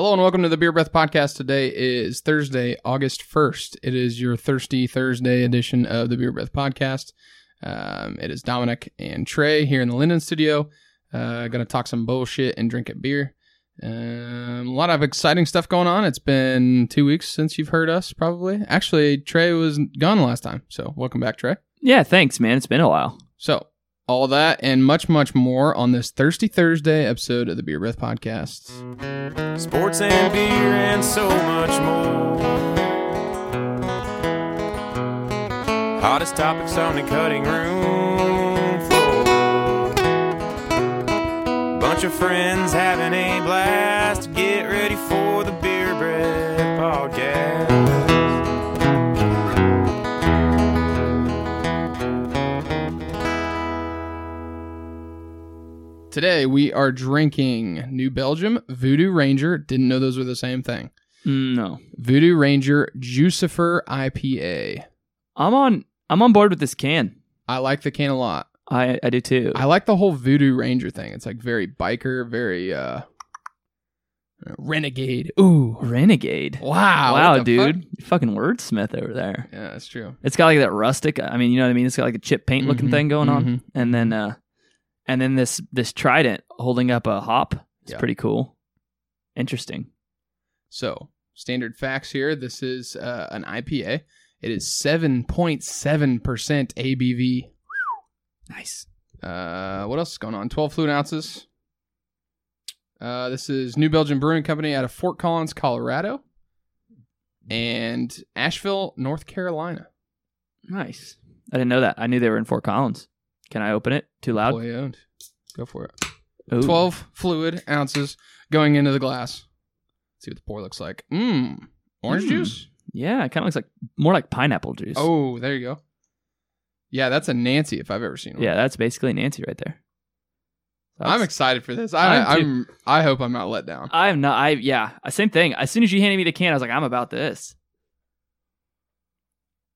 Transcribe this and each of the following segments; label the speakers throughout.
Speaker 1: Hello and welcome to the Beer Breath Podcast. Today is Thursday, August 1st. It is your Thirsty Thursday edition of the Beer Breath Podcast. Um, it is Dominic and Trey here in the Linden studio. Uh, gonna talk some bullshit and drink a beer. Um, a lot of exciting stuff going on. It's been two weeks since you've heard us, probably. Actually, Trey was gone last time. So, welcome back, Trey.
Speaker 2: Yeah, thanks, man. It's been a while.
Speaker 1: So, all that and much, much more on this Thirsty Thursday episode of the Beer Breath Podcast.
Speaker 3: Sports and beer and so much more. Hottest topics on the cutting room floor. Bunch of friends having a blast. Get ready for the Beer Breath Podcast.
Speaker 1: Today we are drinking New Belgium Voodoo Ranger. Didn't know those were the same thing.
Speaker 2: No,
Speaker 1: Voodoo Ranger Juicifer IPA.
Speaker 2: I'm on. I'm on board with this can.
Speaker 1: I like the can a lot.
Speaker 2: I I do too.
Speaker 1: I like the whole Voodoo Ranger thing. It's like very biker, very uh renegade. Ooh.
Speaker 2: Renegade.
Speaker 1: Wow.
Speaker 2: wow,
Speaker 1: the fuck?
Speaker 2: dude, fucking wordsmith over there.
Speaker 1: Yeah, that's true.
Speaker 2: It's got like that rustic. I mean, you know what I mean. It's got like a chip paint looking
Speaker 1: Mhm,
Speaker 2: thing going on,
Speaker 1: mhm.
Speaker 2: and then uh, and then this this trident holding up a hop. It's
Speaker 1: Yeah.
Speaker 2: pretty cool. Interesting.
Speaker 1: So, standard facts here. This is uh, an IPA. It is 7.7% ABV.
Speaker 2: Nice.
Speaker 1: Uh, what else is going on? 12 fluid ounces. Uh, this is New Belgium Brewing Company out of Fort Collins, Colorado, and Asheville, North Carolina.
Speaker 2: Nice. I didn't know that. I knew they were in Fort Collins. Can I open it? Too loud.
Speaker 1: Employee owned. Go for it.
Speaker 2: Ooh.
Speaker 1: 12 fluid ounces going into the glass. Let's see what the pour looks like. Mmm. Orange
Speaker 2: Mm.
Speaker 1: juice?
Speaker 2: Yeah, it kind of looks like more like pineapple juice.
Speaker 1: Oh, there you go. Yeah, that's a Nancy if I've ever seen one.
Speaker 2: yeah, that's basically Nancy right there.
Speaker 1: I'm excited for this. I,
Speaker 2: I'm.
Speaker 1: I'm. I hope I'm not let down.
Speaker 2: I'm not. I yeah. Same thing. As soon as you handed me the can, I was like, I'm about this.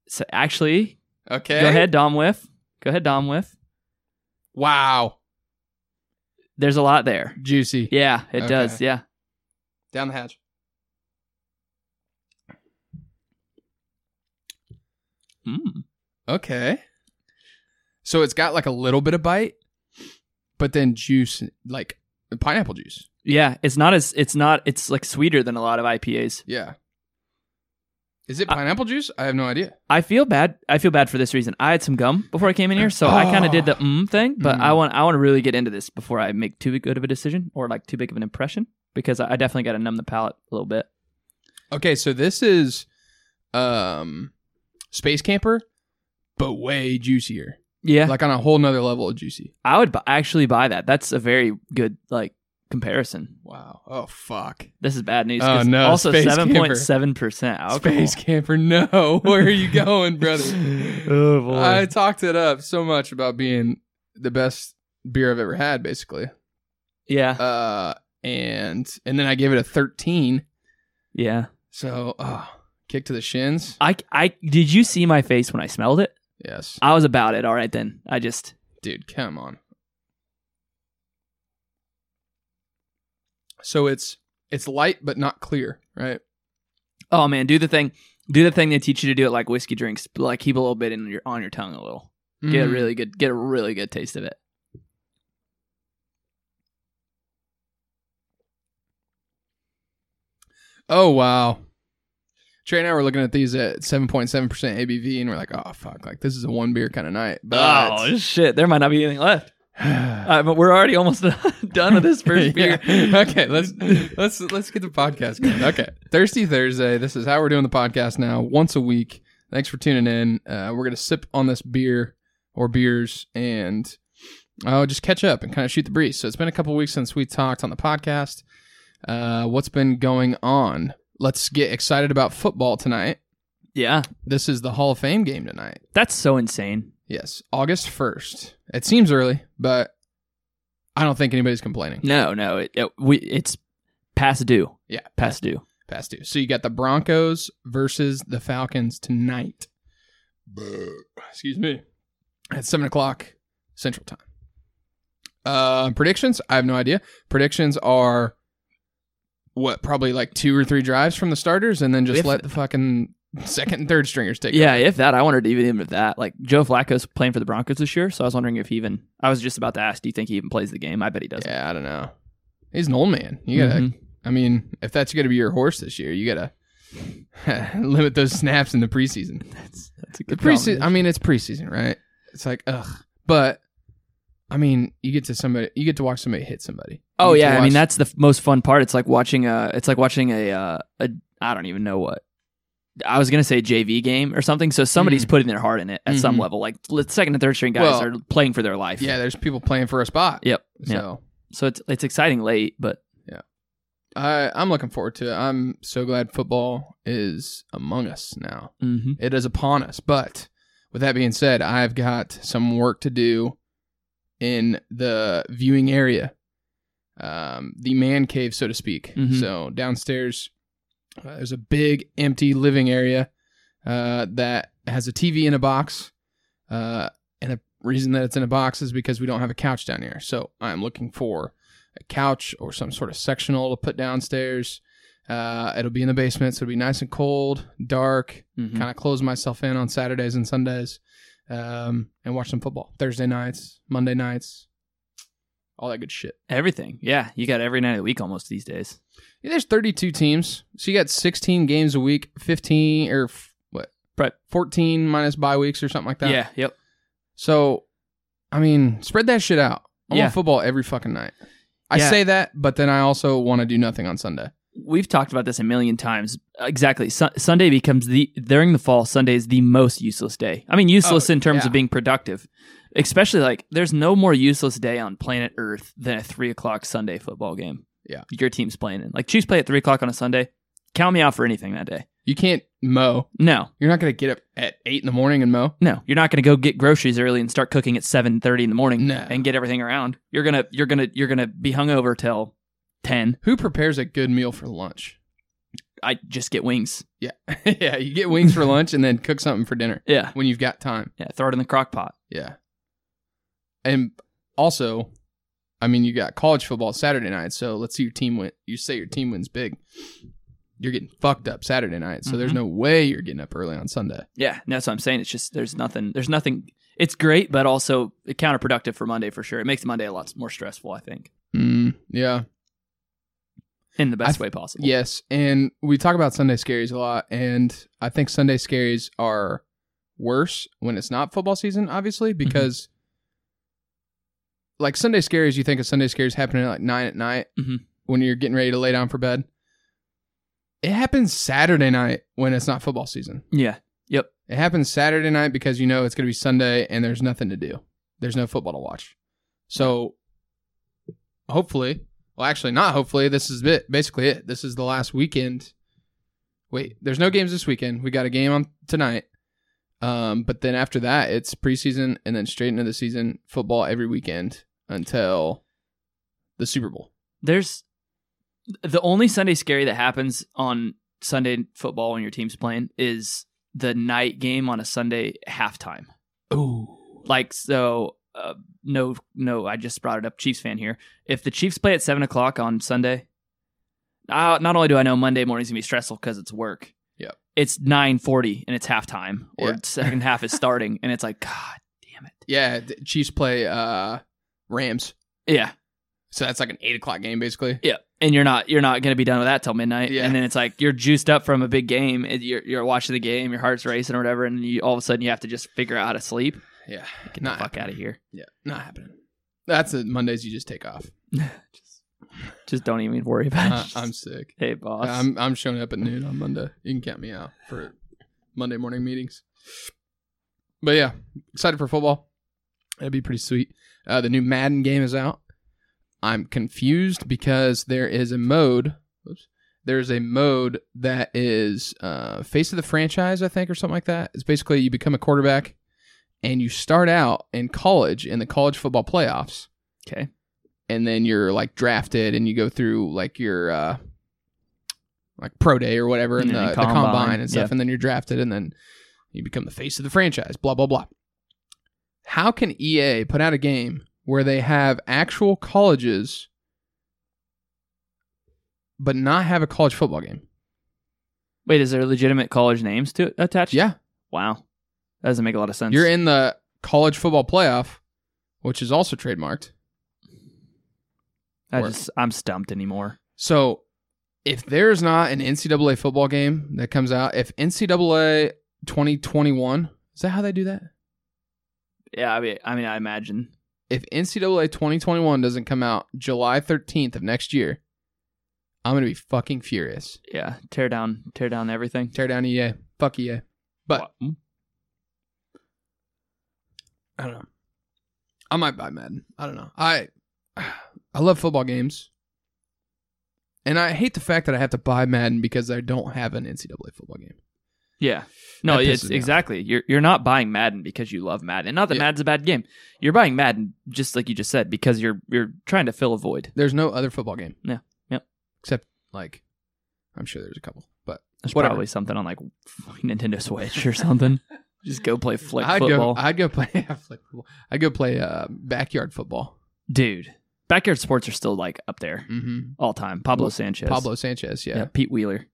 Speaker 2: So actually,
Speaker 1: Okay.
Speaker 2: go ahead, Dom Whiff. Go ahead, Dom Whiff.
Speaker 1: Wow.
Speaker 2: There's a lot there.
Speaker 1: Juicy.
Speaker 2: Yeah, it
Speaker 1: Okay.
Speaker 2: does. Yeah.
Speaker 1: Down the hatch.
Speaker 2: Mm.
Speaker 1: Okay. So it's got like a little bit of bite, but then juice, like pineapple juice.
Speaker 2: Yeah, it's not as it's not it's like sweeter than a lot of IPAs.
Speaker 1: Yeah. Is it
Speaker 2: I-
Speaker 1: pineapple juice? I have no idea.
Speaker 2: I feel bad. I feel bad for this reason. I had some gum before I came in here, so I kind of did the mm thing. But I
Speaker 1: Mm.
Speaker 2: want I want to really get into this before I make too good of a decision or like too big of an impression because I I definitely got to numb the palate a little bit.
Speaker 1: Okay, so this is um Space Camper, but way juicier.
Speaker 2: Yeah,
Speaker 1: Like on a whole nother level of juicy.
Speaker 2: I would bu- actually buy that. That's a very good like comparison.
Speaker 1: Wow. Oh fuck.
Speaker 2: This is bad news.
Speaker 1: Oh, no,
Speaker 2: Also, seven point seven percent alcohol.
Speaker 1: Space Camper, no. Where are you going, brother?
Speaker 2: oh boy.
Speaker 1: I talked it up so much about being the best beer I've ever had, basically.
Speaker 2: yeah,
Speaker 1: Uh, and and then I gave it a 13.
Speaker 2: yeah.
Speaker 1: So, oh, kick to the shins.
Speaker 2: I I did you see my face when I smelled it?
Speaker 1: Yes,
Speaker 2: I was about it. All right then. I just
Speaker 1: dude, come on. So it's it's light but not clear, right?
Speaker 2: oh man, do the thing. Do the thing they teach you to do it like whiskey drinks. Like keep a little bit in your on your tongue a little. Get a
Speaker 1: Mm.
Speaker 2: really good get a really good taste of it.
Speaker 1: Oh wow. Trey and I were looking at these at 7.7% ABV, and we're like, oh, fuck, like this is a one beer kind of night. But
Speaker 2: oh shit! There might not be anything left. Uh, but we're already almost done with this first beer.
Speaker 1: Yeah. Okay, let's let's let's get the podcast going. Okay, Thirsty Thursday. This is how we're doing the podcast now, once a week. Thanks for tuning in. Uh, we're gonna sip on this beer or beers and uh, just catch up and kind of shoot the breeze. So it's been a couple weeks since we talked on the podcast. Uh, what's been going on? Let's get excited about football tonight.
Speaker 2: Yeah,
Speaker 1: This is the Hall of Fame game tonight.
Speaker 2: that's so insane.
Speaker 1: Yes, August first. It seems early, but I don't think anybody's complaining.
Speaker 2: No, no, it, it we it's past due,
Speaker 1: Yeah,
Speaker 2: past due.
Speaker 1: past due. So you got the Broncos versus the Falcons tonight. Excuse me. At seven o'clock Central Time. Uh, predictions? I have no idea. Predictions are what probably like two or three drives from the starters, and then just let the fucking second and third stringers take.
Speaker 2: Yeah,
Speaker 1: over.
Speaker 2: if that, I wondered even if that. Like Joe Flacco's playing for the Broncos this year, so I was wondering if he even. I was just about to ask, do you think he even plays the game? I bet he doesn't.
Speaker 1: yeah. I don't know. He's an old man. You gotta.
Speaker 2: Mhm.
Speaker 1: I mean, if that's to be your horse this year, you gotta limit those snaps in the preseason.
Speaker 2: That's that's a good.
Speaker 1: The preseason. I mean, it's preseason, right? It's like ugh, but. I mean, you get to somebody, you get to watch somebody hit somebody. You
Speaker 2: Oh yeah, I mean that's the f- most fun part. It's like watching a. It's like watching a. Uh, a I don't even know what. I was gonna say JV game or something. So somebody's
Speaker 1: Mhm.
Speaker 2: putting their heart in it at some
Speaker 1: Mhm.
Speaker 2: level. Like the second and third string guys
Speaker 1: Well,
Speaker 2: are playing for their life.
Speaker 1: yeah. There's people playing for a spot.
Speaker 2: Yep. Yeah.
Speaker 1: So
Speaker 2: So it's it's exciting late, but yeah,
Speaker 1: I, I'm looking forward to it. I'm so glad football is among us now.
Speaker 2: mm-hmm.
Speaker 1: It is upon us. But with that being said, I've got some work to do in the viewing area, um, the man cave, so to speak.
Speaker 2: Mhm.
Speaker 1: So downstairs, uh, there's a big empty living area uh, that has a TV in a box. Uh, and the reason that it's in a box is because we don't have a couch down here. So I'm looking for a couch or some sort of sectional to put downstairs. Uh, it'll be in the basement, so it'll be nice and cold, dark.
Speaker 2: Mhm.
Speaker 1: Kind of close myself in on Saturdays and Sundays, um, and watch some football. Thursday nights, Monday nights, all that good shit.
Speaker 2: everything. Yeah, you got every night of the week almost these days.
Speaker 1: Yeah, there's 32 teams, so you got 16 games a week, 15 or f- what?
Speaker 2: Right.
Speaker 1: 14 minus bye weeks or something like that.
Speaker 2: Yeah. Yep.
Speaker 1: So, I mean, spread that shit out. I
Speaker 2: Yeah.
Speaker 1: want football every fucking night. I
Speaker 2: Yeah.
Speaker 1: say that, but then I also want to do nothing on Sunday.
Speaker 2: We've talked about this a million times. Exactly. Su- Sunday becomes the during the fall. Sunday is the most useless day. I mean, useless
Speaker 1: Oh,
Speaker 2: in terms
Speaker 1: yeah.
Speaker 2: of being productive. Especially like there's no more useless day on planet Earth than a three o'clock Sunday football game.
Speaker 1: Yeah.
Speaker 2: your team's playing in. Like Chiefs play at three o'clock on a Sunday. Count me out for anything that day.
Speaker 1: You can't mow.
Speaker 2: No,
Speaker 1: You're not going to get up at 8 in the morning and mow.
Speaker 2: no, you're not going to go get groceries early and start cooking at seven thirty in the morning
Speaker 1: No.
Speaker 2: and get everything around. You're gonna you're gonna you're gonna be hungover till ten.
Speaker 1: Who prepares a good meal for lunch?
Speaker 2: I just get wings.
Speaker 1: Yeah. yeah, you get wings for lunch and then cook something for dinner
Speaker 2: Yeah,
Speaker 1: when you've got time.
Speaker 2: yeah. Throw it in the crock pot.
Speaker 1: Yeah. And also, I mean, you got college football Saturday night, so let's see your team win. You say your team wins big. You're getting fucked up Saturday night, so there's
Speaker 2: Mhm.
Speaker 1: no way you're getting up early on Sunday.
Speaker 2: Yeah, that's what I'm saying. It's just there's nothing. There's nothing. It's great, but also counterproductive for Monday for sure. It makes Monday a lot more stressful. I think
Speaker 1: Mm, yeah.
Speaker 2: in the best
Speaker 1: I-
Speaker 2: way possible.
Speaker 1: Yes, and we talk about Sunday scaries a lot, and I think Sunday scaries are worse when it's not football season, obviously, because like Sunday scaries, you think of Sunday scaries happening at like nine at night
Speaker 2: Mhm.
Speaker 1: when you're getting ready to lay down for bed. It happens Saturday night when it's not football season.
Speaker 2: Yeah. Yep.
Speaker 1: It happens Saturday night because you know it's going to be Sunday and there's nothing to do. There's no football to watch. So hopefully, well, actually, not hopefully, this is it. Basically, it. This is the last weekend. Wait, there's no games this weekend. We got a game on tonight. Um, but then after that, it's preseason and then straight into the season football every weekend until the Super Bowl.
Speaker 2: There's the only Sunday scary that happens on Sunday football when your team's playing is the night game on a Sunday halftime.
Speaker 1: Oh,
Speaker 2: Like so. Uh, no, no. I just brought it up. Chiefs fan here. If the Chiefs play at seven o'clock on Sunday, uh, not only do I know Monday morning's gonna be stressful because it's work.
Speaker 1: Yep.
Speaker 2: It's nine forty and it's halftime, or
Speaker 1: Yeah.
Speaker 2: second half is starting, and it's like, God damn it.
Speaker 1: yeah. the Chiefs play uh, Rams,
Speaker 2: Yeah,
Speaker 1: so that's like an eight o'clock game basically.
Speaker 2: yeah. And you're not you're not gonna be done with that till midnight.
Speaker 1: Yeah.
Speaker 2: And then it's like you're juiced up from a big game. You're you're watching the game, your heart's racing or whatever, and you all of a sudden you have to just figure out how to sleep.
Speaker 1: Yeah,
Speaker 2: Get
Speaker 1: not
Speaker 2: the fuck
Speaker 1: happening.
Speaker 2: out of here.
Speaker 1: Yeah, not happening. That's the Mondays you just take off.
Speaker 2: just, just don't even worry about
Speaker 1: Uh,
Speaker 2: it.
Speaker 1: I'm sick.
Speaker 2: hey boss.
Speaker 1: I'm I'm showing up at noon on Monday. You can count me out for Monday morning meetings. But yeah, excited for football. That'd be pretty sweet. Uh, the new Madden game is out. I'm confused because there is a mode. Oops, there's a mode that is uh, face of the franchise, I think, or something like that. It's basically you become a quarterback and you start out in college in the college football playoffs
Speaker 2: okay.
Speaker 1: and then you're like drafted and you go through like your uh like pro day or whatever and
Speaker 2: And
Speaker 1: the,
Speaker 2: then
Speaker 1: the
Speaker 2: combine,
Speaker 1: combine and stuff
Speaker 2: yeah.
Speaker 1: and then you're drafted and then you become the face of the franchise blah blah blah how can ea put out a game where they have actual colleges but not have a college football game.
Speaker 2: Wait, is there legitimate college names to attach?
Speaker 1: Yeah,
Speaker 2: Wow. That doesn't make a lot of sense.
Speaker 1: you're in the college football playoff, which is also trademarked.
Speaker 2: I
Speaker 1: Or-
Speaker 2: just I'm stumped anymore.
Speaker 1: So if there's not an NCAA football game that comes out, if NCAA 2021, is that how they do that?
Speaker 2: Yeah, I mean, I mean, I imagine.
Speaker 1: If NCAA 2021 doesn't come out July 13th of next year, I'm going to be fucking furious.
Speaker 2: Yeah, tear down, tear down everything.
Speaker 1: Tear down EA. Fuck EA. But
Speaker 2: What? Hmm?
Speaker 1: I don't know. I might buy Madden. I don't know. I I love football games. And I hate the fact that I have to buy Madden because I don't have an NCAA football game.
Speaker 2: Yeah, no,
Speaker 1: That
Speaker 2: it's exactly. You're you're not buying Madden because you love Madden. Not that
Speaker 1: Yeah.
Speaker 2: Madden's a bad game. You're buying Madden just like you just said because you're you're trying to fill a void.
Speaker 1: There's no other football game.
Speaker 2: Yeah. Yep.
Speaker 1: Except like I'm sure there's a couple. But
Speaker 2: There's
Speaker 1: Whatever.
Speaker 2: probably something on like Nintendo Switch or something. just go play flick
Speaker 1: I'd
Speaker 2: football,
Speaker 1: go I'd go play flick football. I'd go play uh, backyard football.
Speaker 2: dude. Backyard sports are still like up there
Speaker 1: Mm-hmm.
Speaker 2: all time. Pablo Sanchez,
Speaker 1: Pablo Sanchez,
Speaker 2: yeah.
Speaker 1: yeah.
Speaker 2: Pete Wheeler.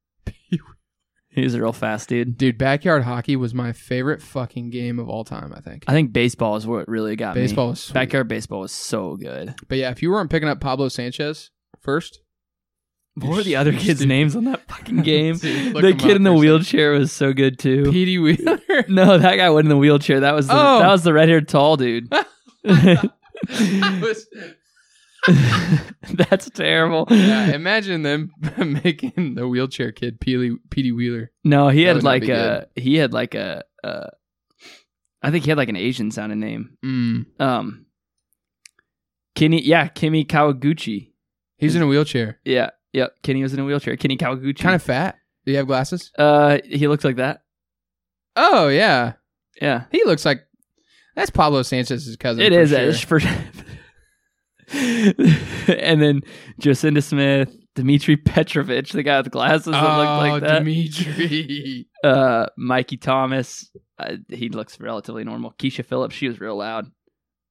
Speaker 2: He's a real fast dude.
Speaker 1: Dude, backyard hockey was my favorite fucking game of all time, I think.
Speaker 2: I think baseball is what really got me.
Speaker 1: Baseball was.
Speaker 2: Backyard baseball was so good.
Speaker 1: But yeah, if you weren't picking up Pablo Sanchez first,
Speaker 2: What were the other kids' names on that fucking game?
Speaker 1: Dude,
Speaker 2: the kid in the wheelchair was so good too.
Speaker 1: Petey Wheeler.
Speaker 2: No, that guy wasn't in the wheelchair. That was the,
Speaker 1: Oh.
Speaker 2: that was the red haired tall dude.
Speaker 1: Was-
Speaker 2: That's terrible.
Speaker 1: yeah, imagine them making the wheelchair kid Petey, Petey Wheeler.
Speaker 2: No, he had like a he had like a uh I think he had like an Asian sounding name.
Speaker 1: Mm.
Speaker 2: Um Kenny yeah, Kimi Kawaguchi.
Speaker 1: He's in a wheelchair.
Speaker 2: Yeah, yeah. Kenny was in a wheelchair. Kenny Kawaguchi.
Speaker 1: Kind of fat. Do you have glasses?
Speaker 2: uh he looks like that.
Speaker 1: Oh, yeah.
Speaker 2: Yeah.
Speaker 1: He looks like that's Pablo Sanchez's cousin.
Speaker 2: It
Speaker 1: for
Speaker 2: is
Speaker 1: sure.
Speaker 2: For and then Jocinda Smith, Dmitry Petrovich, the guy with glasses that
Speaker 1: oh,
Speaker 2: looked like that.
Speaker 1: Dimitri.
Speaker 2: uh, Mikey Thomas, uh, he looks relatively normal. Keisha Phillips, she was real loud.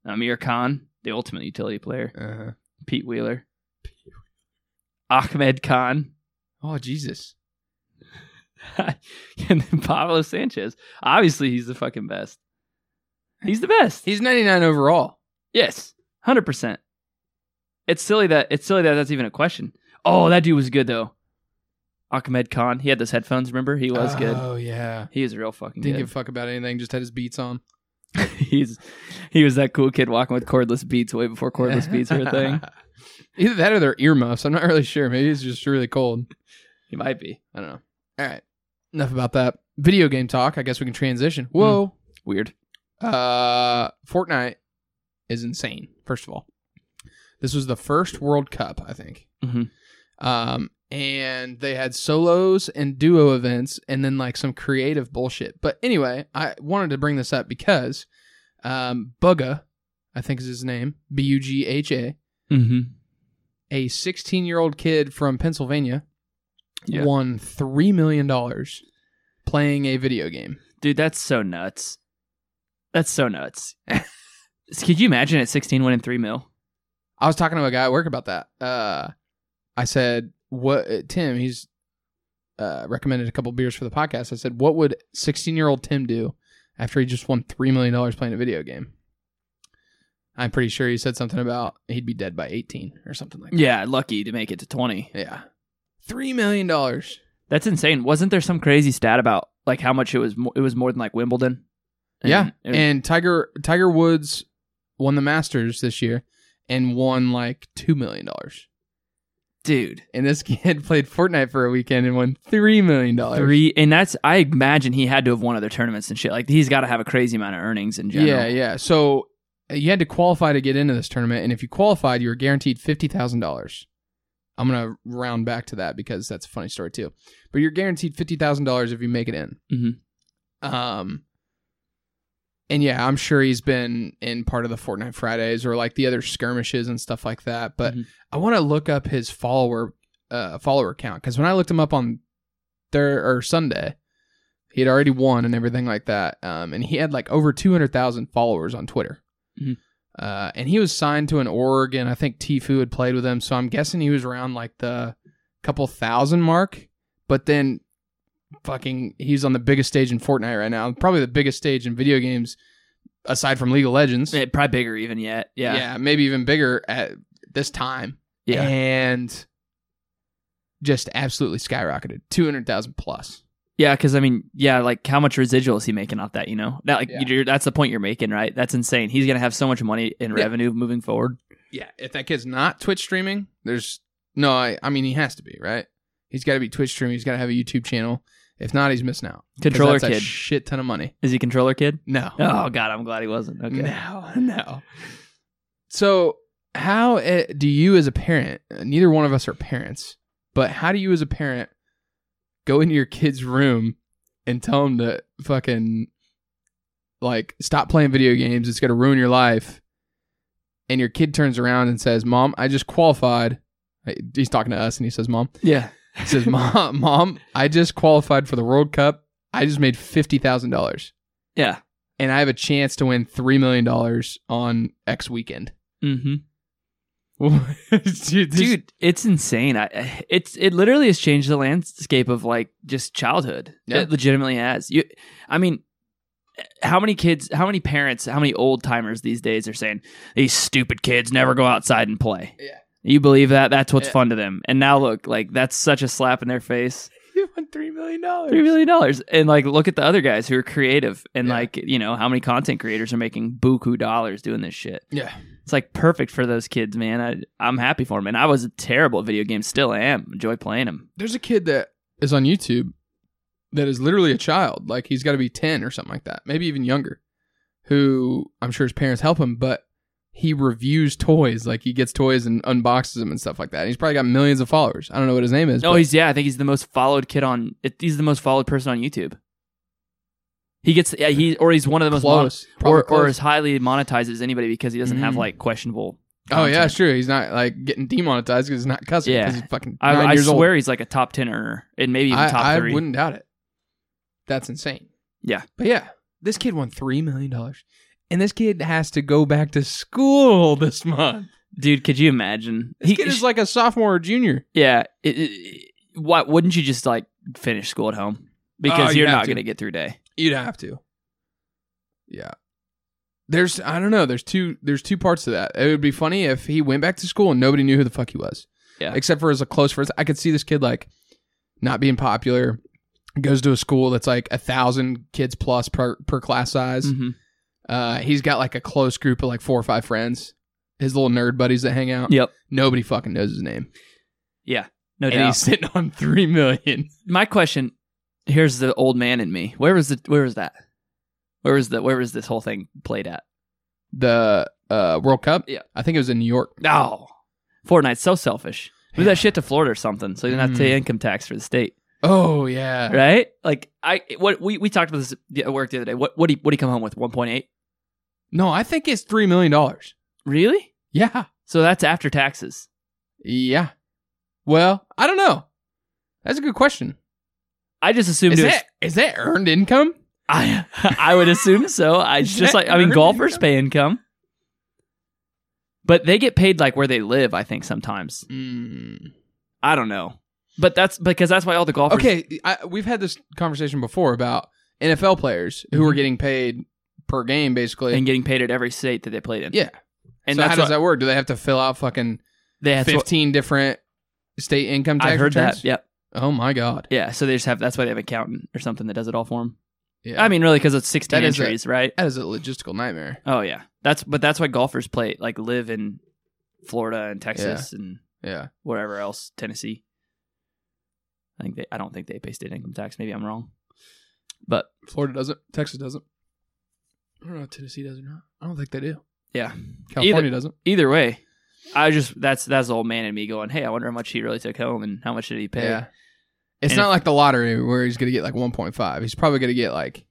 Speaker 2: Amir Khan, the ultimate utility player.
Speaker 1: uh-huh.
Speaker 2: Pete Wheeler. Ahmed Khan.
Speaker 1: Oh, Jesus.
Speaker 2: and then Pablo Sanchez. Obviously, he's the fucking best. He's the best.
Speaker 1: He's 99 overall.
Speaker 2: Yes, hundred percent. It's silly that it's silly that that's even a question. Oh, that dude was good though. Ahmed Khan. He had those headphones. Remember, he was good.
Speaker 1: Oh, yeah.
Speaker 2: He was real fucking
Speaker 1: Didn't
Speaker 2: good.
Speaker 1: give a fuck about anything, just had his beats on.
Speaker 2: He's he was that cool kid walking with cordless beats way before cordless beats were a thing.
Speaker 1: Either that or they're earmuffs. I'm not really sure. Maybe he's just really cold.
Speaker 2: He might be
Speaker 1: I don't know. All right. Enough about that. Video game talk. I guess we can transition. Whoa.
Speaker 2: weird.
Speaker 1: Uh Fortnite is insane, first of all. This was the first World Cup, I think.
Speaker 2: Mhm.
Speaker 1: Um and they had solos and duo events and then like some creative bullshit. But anyway, I wanted to bring this up because um Bugha, I think is his name, B U G H A,
Speaker 2: Mm-hmm.
Speaker 1: 16 year old kid from Pennsylvania
Speaker 2: Yeah.
Speaker 1: won $3 million playing a video game.
Speaker 2: Dude, that's so nuts. That's so nuts. Could you imagine at 16 winning three mil?
Speaker 1: I was talking to a guy at work about that. Uh, I said, "What, uh, Tim? He's uh, recommended a couple beers for the podcast." I said, "What would 16 year old Tim do after he just won three million dollars playing a video game?" I'm pretty sure he said something about he'd be dead by 18 or something like that.
Speaker 2: Yeah, lucky to make it to 20.
Speaker 1: Yeah, three million dollars.
Speaker 2: That's insane. Wasn't there some crazy stat about like how much it was? Mo- it was more than like Wimbledon. And-
Speaker 1: Yeah,
Speaker 2: and-
Speaker 1: and Tiger Tiger Woods won the Masters this year and won like two million dollars.
Speaker 2: dude,
Speaker 1: And this kid played Fortnite for a weekend and won three million dollars.
Speaker 2: three, and that's I imagine he had to have won other tournaments and shit. Like he's got to have a crazy amount of earnings in general.
Speaker 1: Yeah, yeah. So uh, you had to qualify to get into this tournament, and if you qualified, you were guaranteed fifty thousand dollars. I'm gonna round back to that because that's a funny story too. But you're guaranteed fifty thousand dollars if you make it in.
Speaker 2: Mhm.
Speaker 1: Um, and yeah, I'm sure he's been in part of the Fortnite Fridays or like the other skirmishes and stuff like that. But
Speaker 2: Mhm.
Speaker 1: I want to look up his follower uh follower count because when I looked him up on Thur or Sunday, he had already won and everything like that. Um, and he had like over two hundred thousand followers on Twitter.
Speaker 2: Mhm.
Speaker 1: Uh, and he was signed to an org, and I think Tfue had played with him, so I'm guessing he was around like the couple thousand mark, but then fucking he's on the biggest stage in Fortnite right now. Probably the biggest stage in video games aside from League of Legends.
Speaker 2: Eh, probably bigger even yet. Yeah.
Speaker 1: yeah, maybe even bigger at this time.
Speaker 2: Yeah.
Speaker 1: And just absolutely skyrocketed. 200,000 plus.
Speaker 2: Yeah, because I mean, yeah, like how much residual is he making off that? You know, that like
Speaker 1: Yeah.
Speaker 2: you're, that's the point you're making, right? That's insane. He's gonna have so much money in
Speaker 1: Yeah.
Speaker 2: revenue moving forward.
Speaker 1: Yeah, if that kid's not Twitch streaming, there's no I, I mean he has to be, right? He's got to be Twitch streaming, he's got to have a YouTube channel. If not, he's missing out. 'Cause
Speaker 2: Controller
Speaker 1: that's a
Speaker 2: kid.
Speaker 1: shit ton of money.
Speaker 2: Is he controller kid?
Speaker 1: No.
Speaker 2: Oh God, I'm glad he wasn't. Okay.
Speaker 1: No, no. So, how uh, do you, as a parent, neither one of us are parents, but how do you, as a parent, go into your kid's room and tell him to fucking, like, stop playing video games? It's going to ruin your life. And your kid turns around and says, Mom, I just qualified. He's talking to us and he says, Mom,
Speaker 2: Yeah.
Speaker 1: He says, Mom, Mom, I just qualified for the World Cup. I just made $50,000
Speaker 2: Yeah.
Speaker 1: and I have a chance to win three million dollars on X weekend.
Speaker 2: Mm-hmm.
Speaker 1: Dude, this-
Speaker 2: Dude, it's insane. I, it's it literally has changed the landscape of like just childhood.
Speaker 1: Yeah.
Speaker 2: It legitimately has. You, I mean, how many kids, how many parents, how many old timers these days are saying these stupid kids never go outside and play?
Speaker 1: Yeah.
Speaker 2: You believe that? That's what's
Speaker 1: Yeah.
Speaker 2: fun to them. And now look, like that's such a slap in their face.
Speaker 1: you won three million dollars.
Speaker 2: Three million dollars, and like look at the other guys who are creative, and
Speaker 1: Yeah.
Speaker 2: like you know how many content creators are making buku dollars doing this shit.
Speaker 1: Yeah,
Speaker 2: It's like perfect for those kids, man. I I'm happy for them, and I was terrible at video games, still am. Enjoy playing them.
Speaker 1: there's a kid that is on YouTube that is literally a child. Like he's got to be ten or something like that, maybe even younger. Who I'm sure his parents help him, but he reviews toys. Like he gets toys and unboxes them and stuff like that. And he's probably got millions of followers. I don't know what his name is.
Speaker 2: No,
Speaker 1: but-
Speaker 2: he's yeah. I think he's the most followed kid on. He's the most followed person on YouTube. He gets yeah. He or he's one of the most mon-
Speaker 1: close. Probably
Speaker 2: or or as highly monetized as anybody because he doesn't have
Speaker 1: Mhm.
Speaker 2: like questionable.
Speaker 1: Oh yeah, sure. He's not like getting demonetized because he's not cussing.
Speaker 2: Yeah.
Speaker 1: he's fucking
Speaker 2: I, I swear
Speaker 1: old.
Speaker 2: he's like a top ten earner and maybe even
Speaker 1: I,
Speaker 2: top
Speaker 1: I
Speaker 2: three.
Speaker 1: wouldn't doubt it. That's insane.
Speaker 2: Yeah.
Speaker 1: but yeah, this kid won three million dollars, and this kid has to go back to school this month.
Speaker 2: Dude, could you imagine?
Speaker 1: This kid is like a sophomore or junior.
Speaker 2: yeah. It, it, what wouldn't you just like finish school at home because
Speaker 1: Oh, you
Speaker 2: you're not
Speaker 1: to.
Speaker 2: going to get through day.
Speaker 1: You'd have to. Yeah. There's I don't know. There's two there's two parts to that. It would be funny if he went back to school and nobody knew who the fuck he was.
Speaker 2: Yeah.
Speaker 1: Except for as a close friends. I could see this kid like not being popular. Goes to a school that's like a thousand kids plus per per class size.
Speaker 2: Mhm.
Speaker 1: Uh, he's got like a close group of like four or five friends. His little nerd buddies that hang out.
Speaker 2: Yep.
Speaker 1: Nobody fucking knows his name.
Speaker 2: Yeah. No
Speaker 1: and
Speaker 2: doubt.
Speaker 1: he's sitting on three million.
Speaker 2: my question here's the old man in me where was the where was that where was the where was this whole thing played at
Speaker 1: The uh, World Cup.
Speaker 2: Yeah.
Speaker 1: I think it was in New York.
Speaker 2: oh fortnite's so selfish move that shit to florida or something so you don't have to pay
Speaker 1: Mm.
Speaker 2: income tax for the state
Speaker 1: Oh yeah.
Speaker 2: right like i what we, we talked about this at work the other day what what do you, what do you come home with 1.8
Speaker 1: No, I think it's three million dollars.
Speaker 2: really
Speaker 1: Yeah.
Speaker 2: so that's after taxes
Speaker 1: Yeah. Well, I don't know. That's a good question.
Speaker 2: i just assumed
Speaker 1: Is
Speaker 2: it was,
Speaker 1: that is that earned income?
Speaker 2: I, I would assume so i just like i mean golfers
Speaker 1: income?
Speaker 2: pay income but they get paid like where they live i think sometimes
Speaker 1: Mm.
Speaker 2: I don't know. But that's because that's why all the golfers.
Speaker 1: Okay, I, we've had this conversation before about NFL players who are
Speaker 2: Mhm.
Speaker 1: getting paid per game, basically.
Speaker 2: And getting paid at every state that they played in.
Speaker 1: yeah.
Speaker 2: And
Speaker 1: so
Speaker 2: that's
Speaker 1: how does
Speaker 2: what-
Speaker 1: that work? Do they have to fill out fucking
Speaker 2: They have to.
Speaker 1: fifteen different state income tax
Speaker 2: I've heard
Speaker 1: returns?
Speaker 2: that. Yep.
Speaker 1: Oh my god.
Speaker 2: Yeah. So they just have. That's why they have an accountant or something that does it all for them.
Speaker 1: Yeah.
Speaker 2: I mean, really, because it's sixteen
Speaker 1: That is a-
Speaker 2: entries, right?
Speaker 1: that is a logistical nightmare.
Speaker 2: Oh yeah. That's but that's why golfers play like live in Florida and Texas and
Speaker 1: Yeah.
Speaker 2: wherever else, Tennessee. I think they. I don't think they pay state income tax. Maybe I'm wrong. But
Speaker 1: Florida doesn't. Texas doesn't. I don't know if Tennessee does or not. I don't think they do.
Speaker 2: yeah.
Speaker 1: California doesn't.
Speaker 2: Either way, I just that's that's the old man in me going, hey, I wonder how much he really took home and how much did he pay?
Speaker 1: Yeah. It's
Speaker 2: And
Speaker 1: not
Speaker 2: if-
Speaker 1: like the lottery where he's going to get like 1.5. He's probably going to get like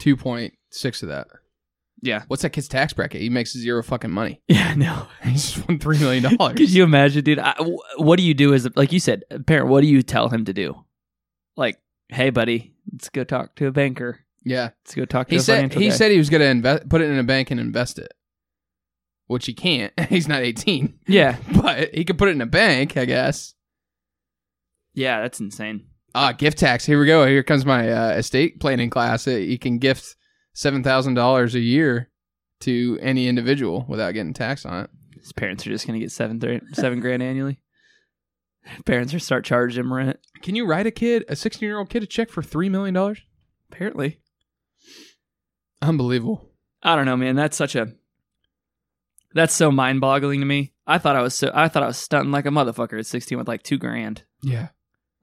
Speaker 1: 2.6 of that.
Speaker 2: Yeah.
Speaker 1: What's that kid's tax bracket? He makes zero fucking money.
Speaker 2: Yeah. No.
Speaker 1: He just won $3 million.
Speaker 2: Could you imagine, dude? I, what do you do as, a, like you said, parent? What do you tell him to do? Like, hey, buddy, let's go talk to a banker.
Speaker 1: Yeah.
Speaker 2: Let's go talk to
Speaker 1: He
Speaker 2: a
Speaker 1: said
Speaker 2: financial
Speaker 1: he
Speaker 2: guy.
Speaker 1: said he was going to invest put it in a bank and invest it. Which he can't. He's not 18.
Speaker 2: yeah.
Speaker 1: But he could put it in a bank, I guess.
Speaker 2: Yeah, that's insane.
Speaker 1: Ah, gift tax. Here we go. Here comes my uh, estate planning class. Uh, You can gift seven thousand dollars a year to any individual without getting taxed on it.
Speaker 2: His parents are just gonna get seven thir- seven grand annually. Parents are start charging him rent.
Speaker 1: Can you write a kid, a sixteen-year-old kid, a check for three million dollars?
Speaker 2: Apparently,
Speaker 1: Unbelievable.
Speaker 2: I don't know, man. That's such a that's so mind boggling to me. I thought I was so I thought I was stunting like a motherfucker at sixteen with like two grand.
Speaker 1: Yeah.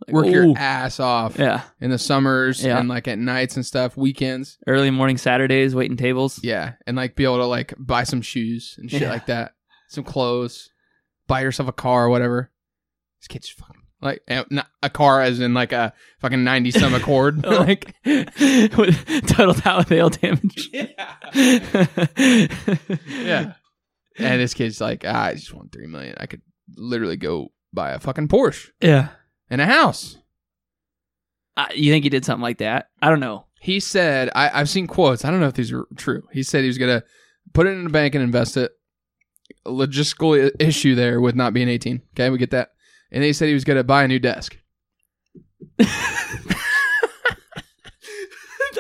Speaker 2: Like,
Speaker 1: Work
Speaker 2: ooh.
Speaker 1: your ass off
Speaker 2: yeah.
Speaker 1: in the summers
Speaker 2: Yeah.
Speaker 1: and like at nights and stuff, weekends.
Speaker 2: Early morning Saturdays, waiting tables.
Speaker 1: Yeah, and like be able to like buy some shoes and shit
Speaker 2: Yeah.
Speaker 1: like that, some clothes, buy yourself a car or whatever. This kid's fucking like eh, a car as in like a fucking ninety some Accord.
Speaker 2: Oh.
Speaker 1: like
Speaker 2: with total talent hail damage.
Speaker 1: yeah, yeah and this kid's like, ah, I just want three million. I could literally go buy a fucking Porsche
Speaker 2: Yeah.
Speaker 1: and a house.
Speaker 2: Uh, you think he did something like that? I don't know.
Speaker 1: He said, I, I've seen quotes. I don't know if these are true. He said he was gonna put it in a bank and invest it. A logistical issue there with not being 18. Okay, we get that. And he said he was gonna buy a new desk.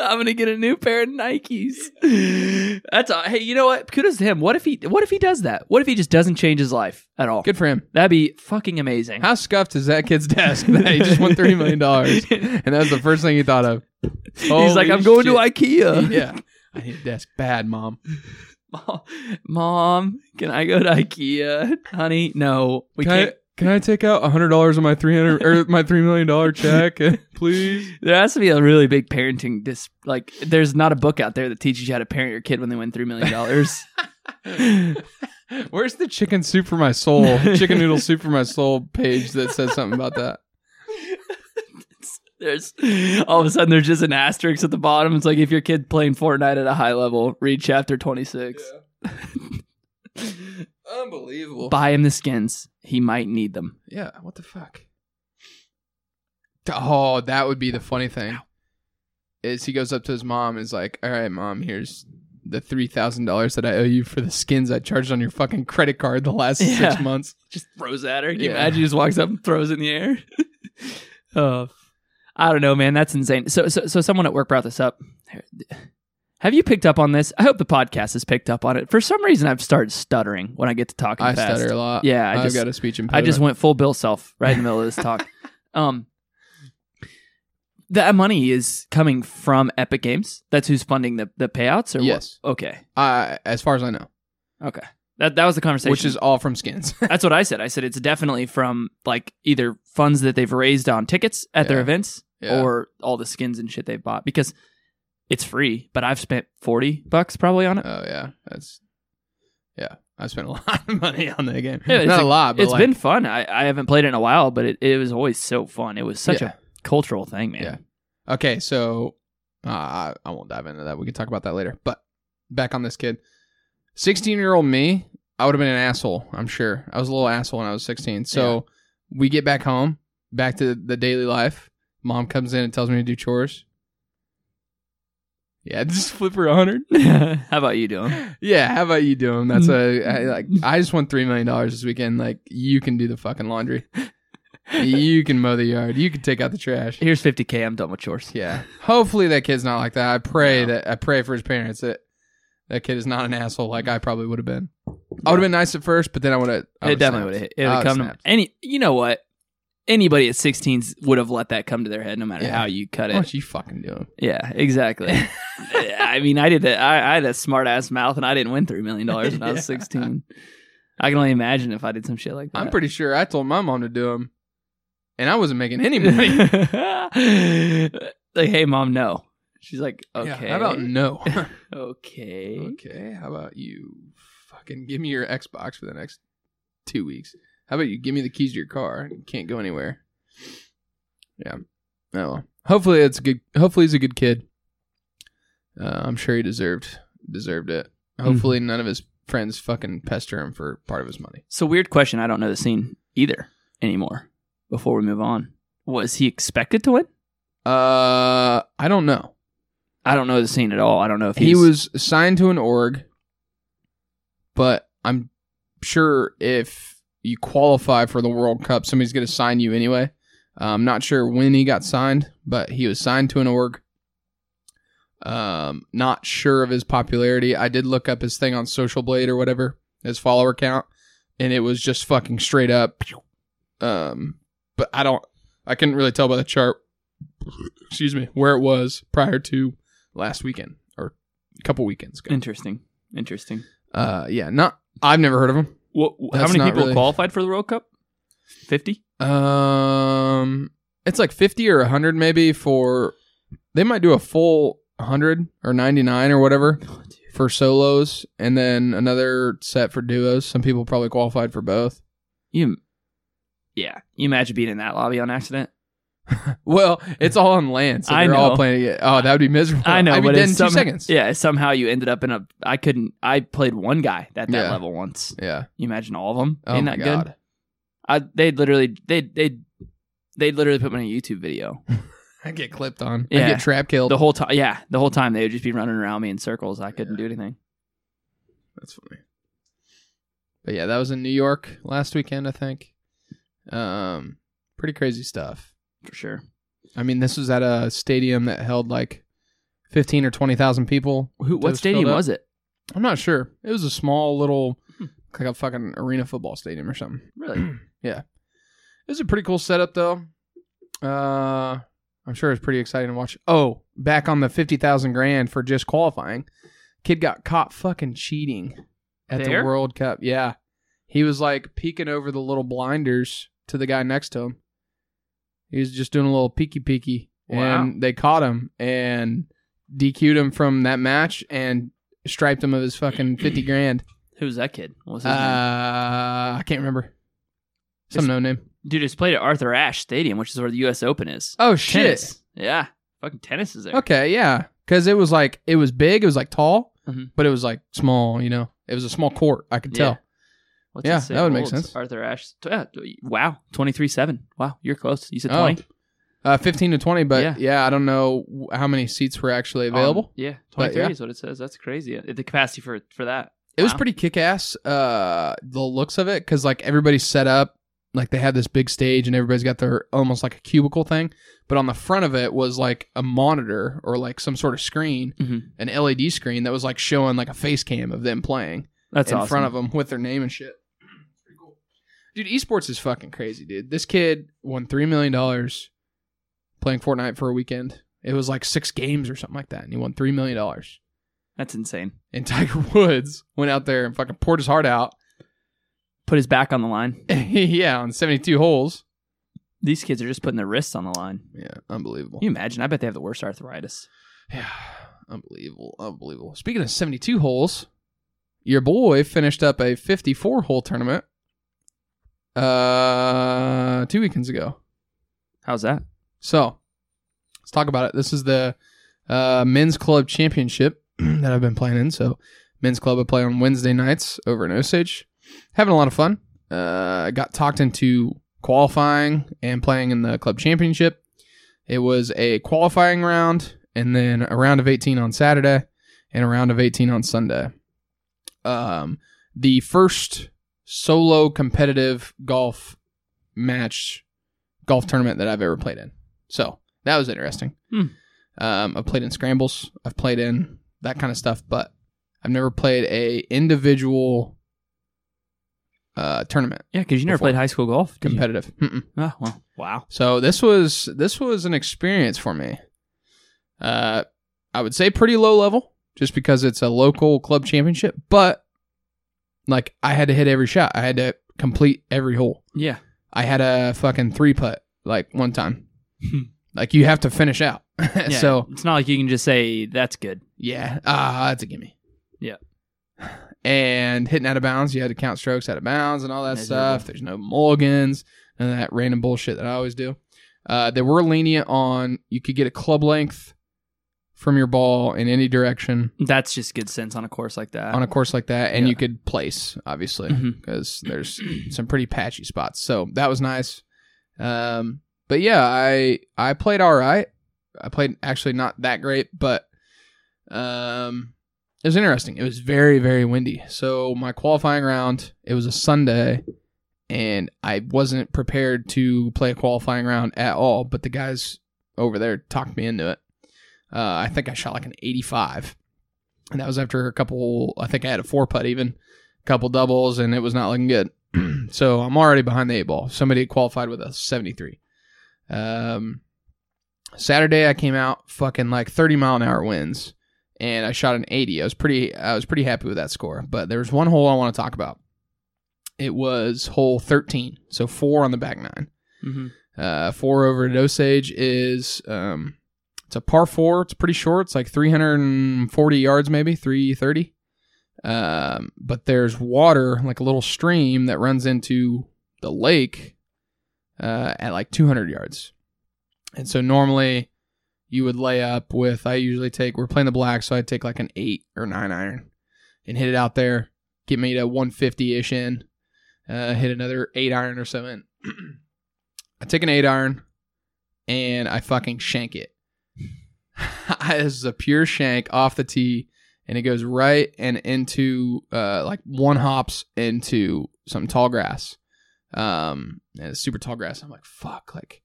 Speaker 2: I'm gonna get a new pair of Nikes. That's all. Hey, you know what? Kudos to him. What if he? What if he does that? What if he just doesn't change his life at all?
Speaker 1: Good for him.
Speaker 2: That'd be fucking amazing.
Speaker 1: How scuffed is that kid's desk that he just won three million dollars, and that was the first thing he thought of.
Speaker 2: He's like, I'm going to. IKEA.
Speaker 1: yeah, I need a desk bad, mom.
Speaker 2: Mom, can I go to IKEA, honey? No, we
Speaker 1: can
Speaker 2: can't.
Speaker 1: I can I take out hundred dollars on my three hundred or my three million dollar check, please?
Speaker 2: There has to be a really big parenting dis. Like, there's not a book out there that teaches you how to parent your kid when they win three million dollars.
Speaker 1: Where's the chicken soup for my soul? chicken noodle soup for my soul page that says something about that.
Speaker 2: there's all of a sudden there's just an asterisk at the bottom. It's like if your kid playing Fortnite at a high level, read chapter 26.
Speaker 1: Unbelievable.
Speaker 2: Buy him the skins. He might need them.
Speaker 1: Yeah, what the fuck? Oh, that would be the funny thing. Is he goes up to his mom and is like, "All right, mom, here's the three thousand dollars that I owe you for the skins I charged on your fucking credit card the last
Speaker 2: Yeah.
Speaker 1: six months."
Speaker 2: Just throws at her. Can you imagine? He just walks up and throws in the air. oh, I don't know, man. That's insane. So, so, so someone at work brought this up. Have you picked up on this? I hope the podcast has picked up on it. For some reason, I've started stuttering when I get to talking
Speaker 1: I
Speaker 2: fast.
Speaker 1: stutter a lot.
Speaker 2: Yeah, I
Speaker 1: I've
Speaker 2: just-
Speaker 1: got a speech impediment.
Speaker 2: I just went full Bill self right in the middle of this talk. Um, that money is coming from Epic Games. That's who's funding the, the payouts, or
Speaker 1: Yes.
Speaker 2: What? Okay,
Speaker 1: uh, as far as I know,
Speaker 2: okay. That that was the conversation.
Speaker 1: which is all from skins.
Speaker 2: that's what I said. I said it's definitely from like either funds that they've raised on tickets at their
Speaker 1: Yeah.
Speaker 2: events
Speaker 1: Yeah.
Speaker 2: or all the skins and shit they've bought because it's free. But I've spent forty bucks probably on it.
Speaker 1: Oh yeah, that's yeah. I spent a lot of money on that game.
Speaker 2: Yeah, it's
Speaker 1: Not a,
Speaker 2: a-
Speaker 1: lot, but
Speaker 2: It's
Speaker 1: like,
Speaker 2: been fun. I, I haven't played it in a while, but it, it was always so fun. It was such
Speaker 1: Yeah.
Speaker 2: a cultural thing, man.
Speaker 1: Yeah. Okay, so uh, I I won't dive into that. We can talk about that later. But back on this kid, sixteen-year-old me, I would have been an asshole. I'm sure I was a little asshole when I was sixteen. So we get back home, back to the daily life. Mom comes in and tells me to do chores. Yeah, just flip her a hundred.
Speaker 2: How about you doing?
Speaker 1: Yeah, how about you doing? That's a I, mm. like I just won three million dollars this weekend. Like you can do the fucking laundry, you can mow the yard, you can take out the trash.
Speaker 2: Here's 50k. I'm done with chores.
Speaker 1: Yeah, hopefully that kid's not like that. I pray that I pray for his parents that that kid is not an asshole like I probably would have been. I would have been nice at first, but then I would have.
Speaker 2: It definitely would have. It would come to any. You know what? Anybody at 16 would have let that come to their head, no matter
Speaker 1: Yeah.
Speaker 2: how you cut it.
Speaker 1: What you fucking doing?
Speaker 2: Yeah, exactly. I mean, I did that. I, I had a smart ass mouth, and I didn't win three million dollars when I was
Speaker 1: Yeah.
Speaker 2: 16. I can only imagine if I did some shit like that.
Speaker 1: I'm pretty sure I told my mom to do them, and I wasn't making any money.
Speaker 2: like, hey, mom, no. She's like,
Speaker 1: Yeah,
Speaker 2: okay.
Speaker 1: how about no?
Speaker 2: okay.
Speaker 1: okay, how about you fucking give me your Xbox for the next two weeks? How about you give me the keys to your car? You can't go anywhere. Yeah. Oh. Hopefully it's a good. Hopefully he's a good kid. Uh, I'm sure he deserved deserved it. Hopefully none of his friends fucking pester him for part of his money.
Speaker 2: So weird question. I don't know the scene either anymore. Before we move on, was he expected to win?
Speaker 1: Uh, I don't know.
Speaker 2: I don't know the scene at all. I don't know if
Speaker 1: He
Speaker 2: he's,
Speaker 1: was signed to an org, but I'm sure if you qualify for the World Cup, somebody's going to sign you anyway. I'm not sure when he got signed, but he was signed to an org. Um, not sure of his popularity. I did look up his thing on Social Blade or whatever, his follower count, and it was just fucking straight up. Um, but I don't, I couldn't really tell by the chart. Excuse me, where it was prior to last weekend or a couple weekends ago.
Speaker 2: Interesting. Interesting.
Speaker 1: Uh, yeah, not. I've never heard of him.
Speaker 2: What, how many people
Speaker 1: really-
Speaker 2: qualified for the World Cup? 50?
Speaker 1: Um, it's like fifty or hundred maybe for. They might do a full hundred or ninety nine or whatever for solos, and then another set for duos. Some people probably qualified for both.
Speaker 2: You, yeah. You imagine being in that lobby on accident?
Speaker 1: Well, it's all on land, so
Speaker 2: I
Speaker 1: they're all playing it. Oh, that would be miserable.
Speaker 2: I know,
Speaker 1: I'd be
Speaker 2: but
Speaker 1: dead in two seconds.
Speaker 2: Yeah, somehow you ended up in a. I couldn't. I played one guy at that
Speaker 1: Yeah.
Speaker 2: level once.
Speaker 1: yeah.
Speaker 2: You imagine all of them
Speaker 1: Oh my
Speaker 2: that
Speaker 1: god.
Speaker 2: good? I they literally they they they literally put me in a YouTube video
Speaker 1: I get clipped on. I
Speaker 2: Yeah.
Speaker 1: get trap killed.
Speaker 2: the whole time. Yeah, the whole time they would just be running around me in circles. I couldn't do anything.
Speaker 1: That's funny. But yeah, that was in New York last weekend, I think. Um, pretty crazy stuff.
Speaker 2: For sure.
Speaker 1: I mean, this was at a stadium that held like fifteen or twenty thousand people.
Speaker 2: Who? What stadium was it?
Speaker 1: I'm not sure. It was a small little,
Speaker 2: Hmm.
Speaker 1: like a fucking arena football stadium or something.
Speaker 2: Really? Yeah.
Speaker 1: It was a pretty cool setup, though. Uh, I'm sure it's pretty exciting to watch. Oh, back on the fifty thousand grand for just qualifying, kid got caught fucking cheating at
Speaker 2: There?
Speaker 1: the World Cup. Yeah, he was like peeking over the little blinders to the guy next to him. He was just doing a little peeky peeky,
Speaker 2: Wow.
Speaker 1: and they caught him and DQ'd him from that match and striped him of his fucking fifty grand.
Speaker 2: Who's that kid? What was his
Speaker 1: Uh,
Speaker 2: name?
Speaker 1: I can't remember. Some no name.
Speaker 2: Dude, it's played at Arthur Ashe Stadium, which is where the U.S. Open is.
Speaker 1: Oh shit.
Speaker 2: Tennis. Yeah. Fucking tennis is there.
Speaker 1: Okay, yeah, because it was like it was big, it was like tall,
Speaker 2: Mhm.
Speaker 1: but it was like small. You know, it was a small court. I could
Speaker 2: Yeah.
Speaker 1: tell.
Speaker 2: What's
Speaker 1: Yeah, that would make sense.
Speaker 2: Arthur Ashe. Yeah, wow. 23 7. Wow. You're close. You said
Speaker 1: Oh,
Speaker 2: 20.
Speaker 1: Uh, fifteen to twenty, but
Speaker 2: Yeah.
Speaker 1: yeah. I don't know how many seats were actually
Speaker 2: Um,
Speaker 1: available.
Speaker 2: yeah. 23
Speaker 1: yeah.
Speaker 2: is what it says. That's crazy. Uh, The capacity for for that.
Speaker 1: it was pretty kick ass. Uh, the looks of it, because like everybody's set up, like they had this big stage and everybody's got their almost like a cubicle thing, but on the front of it was like a monitor or like some sort of screen,
Speaker 2: Mhm.
Speaker 1: an LED screen that was like showing like a face cam of them playing.
Speaker 2: That's
Speaker 1: in
Speaker 2: awesome.
Speaker 1: front of them with their name and shit. Cool. Dude, esports is fucking crazy, dude. This kid won three million dollars playing Fortnite for a weekend. It was like six games or something like that, and he won three million dollars.
Speaker 2: That's insane.
Speaker 1: And Tiger Woods went out there and fucking poured his heart out.
Speaker 2: Put his back on the line.
Speaker 1: yeah, on seventy-two holes.
Speaker 2: These kids are just putting their wrists on the line.
Speaker 1: Yeah, unbelievable.
Speaker 2: Can you imagine? I bet they have the worst arthritis.
Speaker 1: Yeah, unbelievable, unbelievable. Speaking of seventy-two holes, your boy finished up a fifty-four hole tournament. Uh, two weekends ago.
Speaker 2: How's that?
Speaker 1: So let's talk about it. This is the uh, men's club championship that I've been playing in. So men's club I play on Wednesday nights over in Osage. Having a lot of fun. Uh, I got talked into qualifying and playing in the club championship. It was a qualifying round and then a round of 18 on Saturday and a round of 18 on Sunday. Um, the first solo competitive golf match golf tournament that I've ever played in. So that was interesting.
Speaker 2: Hmm.
Speaker 1: Um, I've played in scrambles. I've played in that kind of stuff, but I've never played a individual uh, tournament
Speaker 2: Yeah, because you never played high school golf.
Speaker 1: Competitive.
Speaker 2: Oh, well, wow.
Speaker 1: So this was this was an experience for me. Uh, I would say pretty low level, just because it's a local club championship. But like, I had to hit every shot. I had to complete every hole.
Speaker 2: Yeah.
Speaker 1: I had a fucking three putt like one time. like you have to finish out.
Speaker 2: yeah.
Speaker 1: so
Speaker 2: it's not like you can just say that's good.
Speaker 1: yeah, ah, that's a gimme.
Speaker 2: Yeah.
Speaker 1: And hitting out of bounds, you had to count strokes out of bounds and all that stuff. There's no mulligans and that random bullshit that I always do. Uh, they were lenient on you could get a club length from your ball in any direction
Speaker 2: That's just good sense on a course like that.
Speaker 1: on a course like that, and you could place obviously because there's some pretty patchy spots. So that was nice. Um, but yeah, I I played all right. I played actually not that great, but um, it was interesting. It was very very windy. So my qualifying round, it was a Sunday, and I wasn't prepared to play a qualifying round at all. But the guys over there talked me into it. Uh, I think I shot like an 85, and that was after a couple. I think I had a four putt even, a couple doubles, and it was not looking good. so I'm already behind the eight ball. Somebody qualified with a 73. Um, Saturday I came out fucking like 30 mile an hour winds, and I shot an 80. I was pretty I was pretty happy with that score. But there's one hole I want to talk about. It was hole 13, so four on the back nine.
Speaker 2: Mm-hmm.
Speaker 1: Uh, four over at Osage is um, it's a par four. It's pretty short. It's like 340 yards, maybe 330. Um, but there's water, like a little stream that runs into the lake uh, at like 200 yards. And so normally you would lay up with, I usually take, we're playing the black, so I'd take like an eight or nine iron and hit it out there, get me to 150 ish in, uh, hit another eight iron or so in. I take an eight iron and I fucking shank it. this is a pure shank off the tee and it goes right and into uh, like one hops into some tall grass. Um, and it's super tall grass. I'm like, fuck, like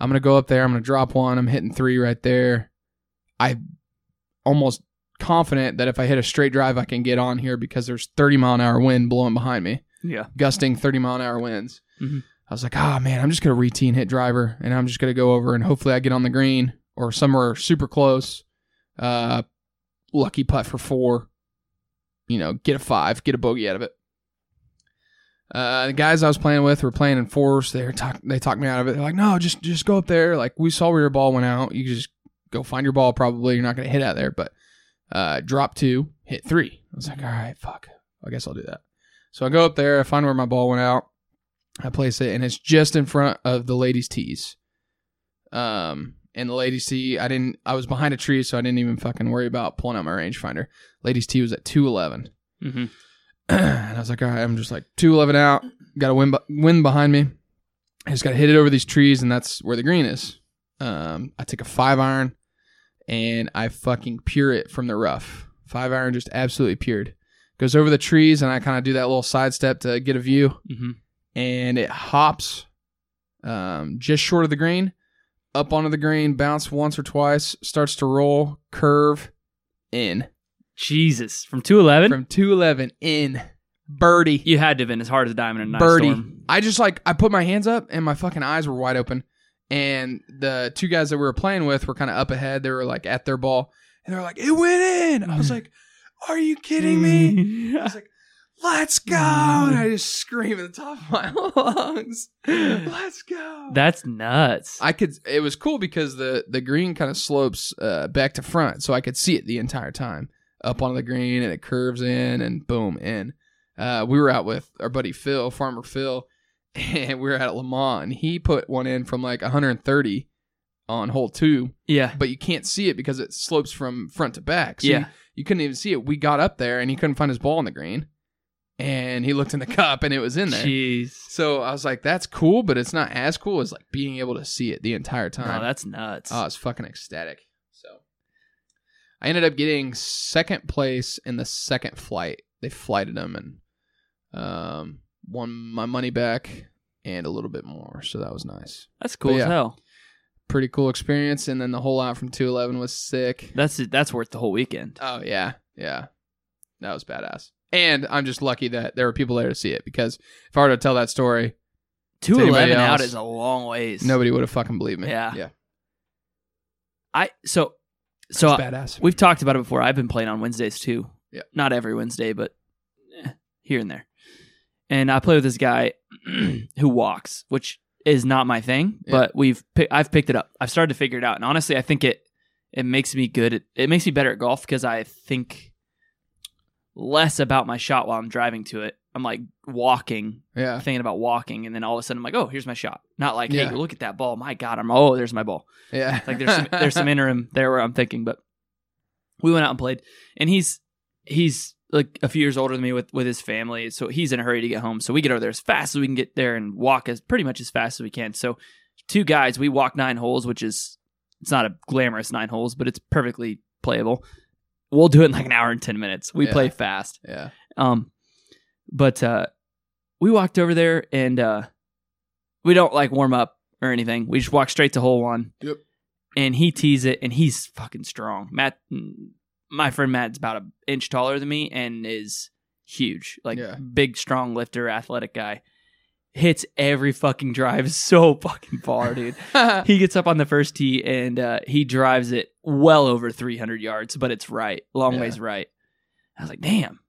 Speaker 1: I'm gonna go up there. I'm gonna drop one. I'm hitting three right there. I almost confident that if I hit a straight drive, I can get on here because there's 30 mile an hour wind blowing behind me,
Speaker 2: Yeah.
Speaker 1: gusting 30 mile an hour winds.
Speaker 2: Mhm.
Speaker 1: I was like, ah, man, I'm just gonna retee and hit driver, and I'm just gonna go over and hopefully I get on the green or somewhere super close. Uh, lucky putt for four. You know, get a five, get a bogey out of it. Uh, the guys I was playing with were playing in fours. They were talk, they talked me out of it. They're like, no, just just go up there. Like we saw where your ball went out. You just go find your ball. Probably you're not gonna hit out there, but uh, drop two, hit three. I was like, all right, fuck. I guess I'll do that. So I go up there. I find where my ball went out. I place it, and it's just in front of the ladies' tees. Um, and the ladies' tee, I didn't. I was behind a tree, so I didn't even fucking worry about pulling out my rangefinder. Ladies' tee was at two eleven.
Speaker 2: Mm-hmm.
Speaker 1: and I was like, all right, I'm just like 211 out, got a wind, wind behind me. I just got to hit it over these trees, and that's where the green is. Um, I take a five iron and I fucking pure it from the rough. Five iron just absolutely pured. Goes over the trees, and I kind of do that little side step to get a view,
Speaker 2: Mm-hmm.
Speaker 1: and it hops um, just short of the green, up onto the green, bounce once or twice, starts to roll, curve, in.
Speaker 2: Jesus. From 211?
Speaker 1: From 211 in. Birdie.
Speaker 2: you had to have been as hard as a diamond in a nice
Speaker 1: birdie.
Speaker 2: storm.
Speaker 1: I just like I put my hands up and my fucking eyes were wide open. And the two guys that we were playing with were kind of up ahead. They were like at their ball, and they were like, "It went in." I was like, "Are you kidding me?" I was like, "Let's go!" And I just scream at the top of my lungs, "Let's go!"
Speaker 2: That's nuts.
Speaker 1: I could. It was cool because the the green kind of slopes uh, back to front, so I could see it the entire time up on the green, and it curves in, and boom, in. Uh, we were out with our buddy Phil, Farmer Phil, and we were at Lamont, and he put one in from like 130 on hole two,
Speaker 2: yeah.
Speaker 1: but you can't see it because it slopes from front to back. So
Speaker 2: Yeah.
Speaker 1: you, you couldn't even see it. We got up there, and he couldn't find his ball on the green, and he looked in the cup, and it was in there.
Speaker 2: Jeez.
Speaker 1: So I was like, "That's cool," but it's not as cool as like being able to see it the entire
Speaker 2: No,
Speaker 1: time.
Speaker 2: that's nuts.
Speaker 1: Oh, I was fucking ecstatic. So I ended up getting second place in the second flight. They flighted them and um, won my money back and a little bit more. So that was nice.
Speaker 2: that's cool
Speaker 1: but
Speaker 2: as hell.
Speaker 1: Pretty cool experience. And then the hole out from 211 was sick.
Speaker 2: That's that's worth the whole weekend.
Speaker 1: Oh, yeah. Yeah. That was badass. And I'm just lucky that there were people there to see it because if I were to tell that story,
Speaker 2: two eleven out is a long ways.
Speaker 1: nobody would have fucking believed me.
Speaker 2: Yeah.
Speaker 1: Yeah.
Speaker 2: I so so
Speaker 1: It's badass.
Speaker 2: we've talked about it before. I've been playing on Wednesdays too.
Speaker 1: Yeah.
Speaker 2: Not every Wednesday, but eh, here and there. And I play with this guy who walks, which is not my thing,
Speaker 1: Yeah.
Speaker 2: but we've pi- I've picked it up. I've started to figure it out, and honestly, I think it it makes me good. At, it makes me better at golf because I think less about my shot while I'm driving to it. I'm like walking,
Speaker 1: yeah.
Speaker 2: thinking about walking, and then all of a sudden I'm like, oh, here's my shot. Not like,
Speaker 1: Yeah.
Speaker 2: hey, look at that ball. My God, I'm oh, there's my ball.
Speaker 1: Yeah.
Speaker 2: Like there's some, there's some interim there where I'm thinking, but we went out and played, and he's he's like a few years older than me with with his family, so he's in a hurry to get home. So we get over there as fast as we can get there and walk as pretty much as fast as we can. So two guys, we walk nine holes, which is it's not a glamorous nine holes, but it's perfectly playable. We'll do it in like an hour and ten minutes. We
Speaker 1: Yeah.
Speaker 2: play fast.
Speaker 1: yeah.
Speaker 2: Um, but uh, we walked over there and uh, we don't like warm up or anything. We just walk straight to hole one.
Speaker 1: Yep.
Speaker 2: And he tees it, and he's fucking strong. Matt, my friend Matt's about an inch taller than me and is huge, like
Speaker 1: Yeah.
Speaker 2: big, strong lifter, athletic guy. Hits every fucking drive so fucking far, dude. he gets up on the first tee and uh, he drives it well over 300 yards, but it's right, long
Speaker 1: Yeah.
Speaker 2: ways right. I was like, damn.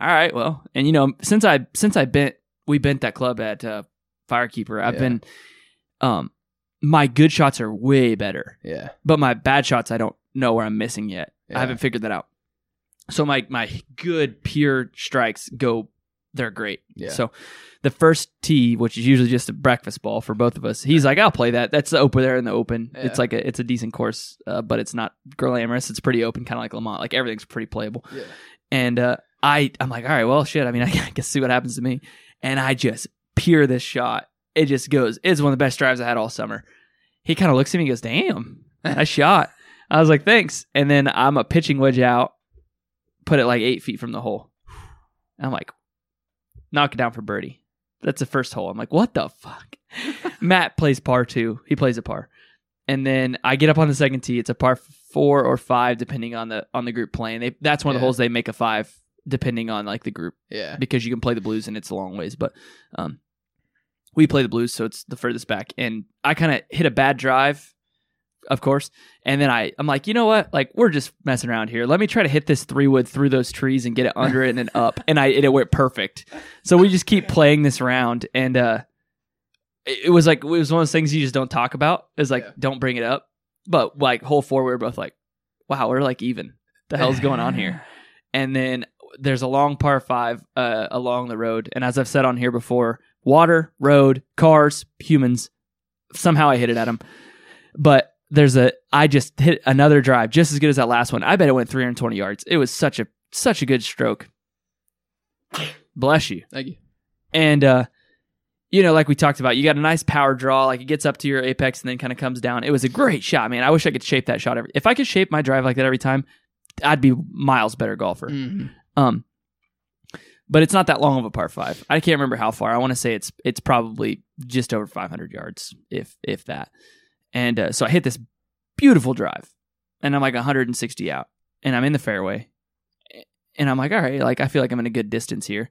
Speaker 2: All right, well, and you know, since I since I bent, we bent that club at uh, Firekeeper. I've
Speaker 1: Yeah.
Speaker 2: been, um, my good shots are way better,
Speaker 1: yeah.
Speaker 2: but my bad shots I don't know where I'm missing yet.
Speaker 1: Yeah.
Speaker 2: I haven't figured that out. So my my good pure strikes go, they're great.
Speaker 1: Yeah.
Speaker 2: So the first tee, which is usually just a breakfast ball for both of us, he's like, "I'll play that. That's the open there in the open.
Speaker 1: Yeah.
Speaker 2: It's like a it's a decent course, uh, but it's not glamorous. It's pretty open, kind of like Lamont. Like everything's pretty playable."
Speaker 1: Yeah.
Speaker 2: And uh, I I'm like, "All right, well, shit. I mean, I guess see what happens to me." And I just peer this shot. It just goes. It's one of the best drives I had all summer. He kind of looks at me and goes, "Damn, I shot." I was like, "Thanks." And then I'm a pitching wedge out, put it like eight feet from the hole. I'm like, knock it down for birdie. That's the first hole. I'm like, what the fuck? Matt plays par two. He plays a par, and then I get up on the second tee. It's a par four or five, depending on the on the group playing. They that's one of the
Speaker 1: Yeah.
Speaker 2: holes they make a five, depending on like the group
Speaker 1: Yeah.
Speaker 2: because you can play the blues and it's a long ways. But um, we play the blues, so it's the furthest back. And I kind of hit a bad drive, of course. And then I, I'm like, you know what? Like we're just messing around here. Let me try to hit this three wood through those trees and get it under it and then up. And I, and it went perfect. So we just keep playing this round, and uh, it, it was like it was one of those things you just don't talk about. is like
Speaker 1: Yeah.
Speaker 2: don't bring it up. But like hole four, we were both like, wow, we're like even. The hell's going on here? and then there's a long par five uh, along the road. And as I've said on here before, water, road, cars, humans. Somehow I hit it at them, but there's a I just hit another drive just as good as that last one. I bet it went 320 yards. It was such a such a good stroke. Bless you.
Speaker 1: Thank you.
Speaker 2: And uh you know, like we talked about, you got a nice power draw, like it gets up to your apex and then kind of comes down. It was a great shot, man. I wish I could shape that shot every if I could shape my drive like that every time, I'd be miles better golfer.
Speaker 1: Mhm.
Speaker 2: Um, but it's not that long of a par five. I can't remember how far. I want to say it's it's probably just over 500 yards, if if that. And uh, so I hit this beautiful drive, and I'm like 160 out, and I'm in the fairway, and I'm like, all right, like I feel like I'm in a good distance here.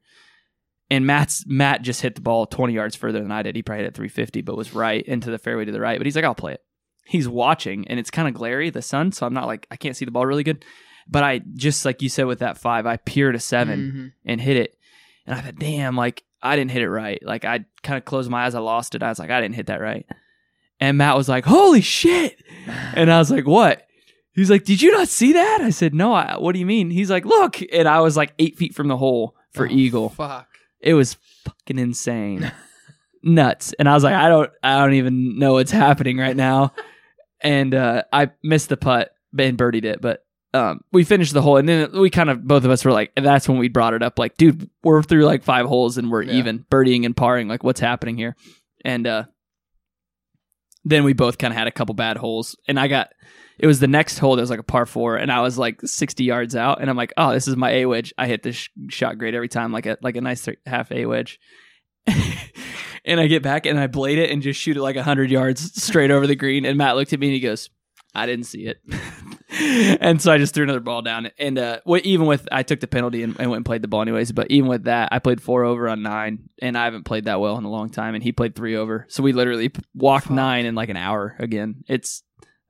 Speaker 2: And Matt's Matt just hit the ball 20 yards further than I did. He probably hit it 350, but was right into the fairway to the right. But he's like, I'll play it. He's watching, and it's kind of glary, the sun, so I'm not like I can't see the ball really good. But I just like you said with that five, I peered a 7
Speaker 1: Mhm.
Speaker 2: and hit it. And I thought, damn, like I didn't hit it right. Like I kind of closed my eyes, I lost it. I was like, I didn't hit that right. And Matt was like, holy shit. And I was like, what? He's like, did you not see that? I said, no. I, what do you mean? He's like, look. And I was like eight feet from the hole for
Speaker 1: Oh,
Speaker 2: eagle.
Speaker 1: Fuck.
Speaker 2: It was fucking insane, nuts. And I was like, I don't, I don't even know what's happening right now. And uh, I missed the putt and birdied it, but um, we finished the hole, and then we kind of both of us were like, and that's when we brought it up, like, dude, we're through like five holes and we're
Speaker 1: Yeah.
Speaker 2: even birdieing and parring, like, what's happening here? And uh, then we both kind of had a couple bad holes, and I got. It was the next hole that was like a par four, and I was like sixty yards out, and I'm like, "Oh, this is my a wedge." I hit this sh- shot great every time, like a like a nice th- half a wedge. and I get back and I blade it and just shoot it like hundred yards straight over the green. And Matt looked at me and he goes, "I didn't see it." and so I just threw another ball down. And uh, even with I took the penalty and, and went and played the ball anyways. But even with that, I played four over on nine, and I haven't played that well in a long time. And he played three over, so we literally walked
Speaker 1: Fuck.
Speaker 2: nine in like an hour again. It's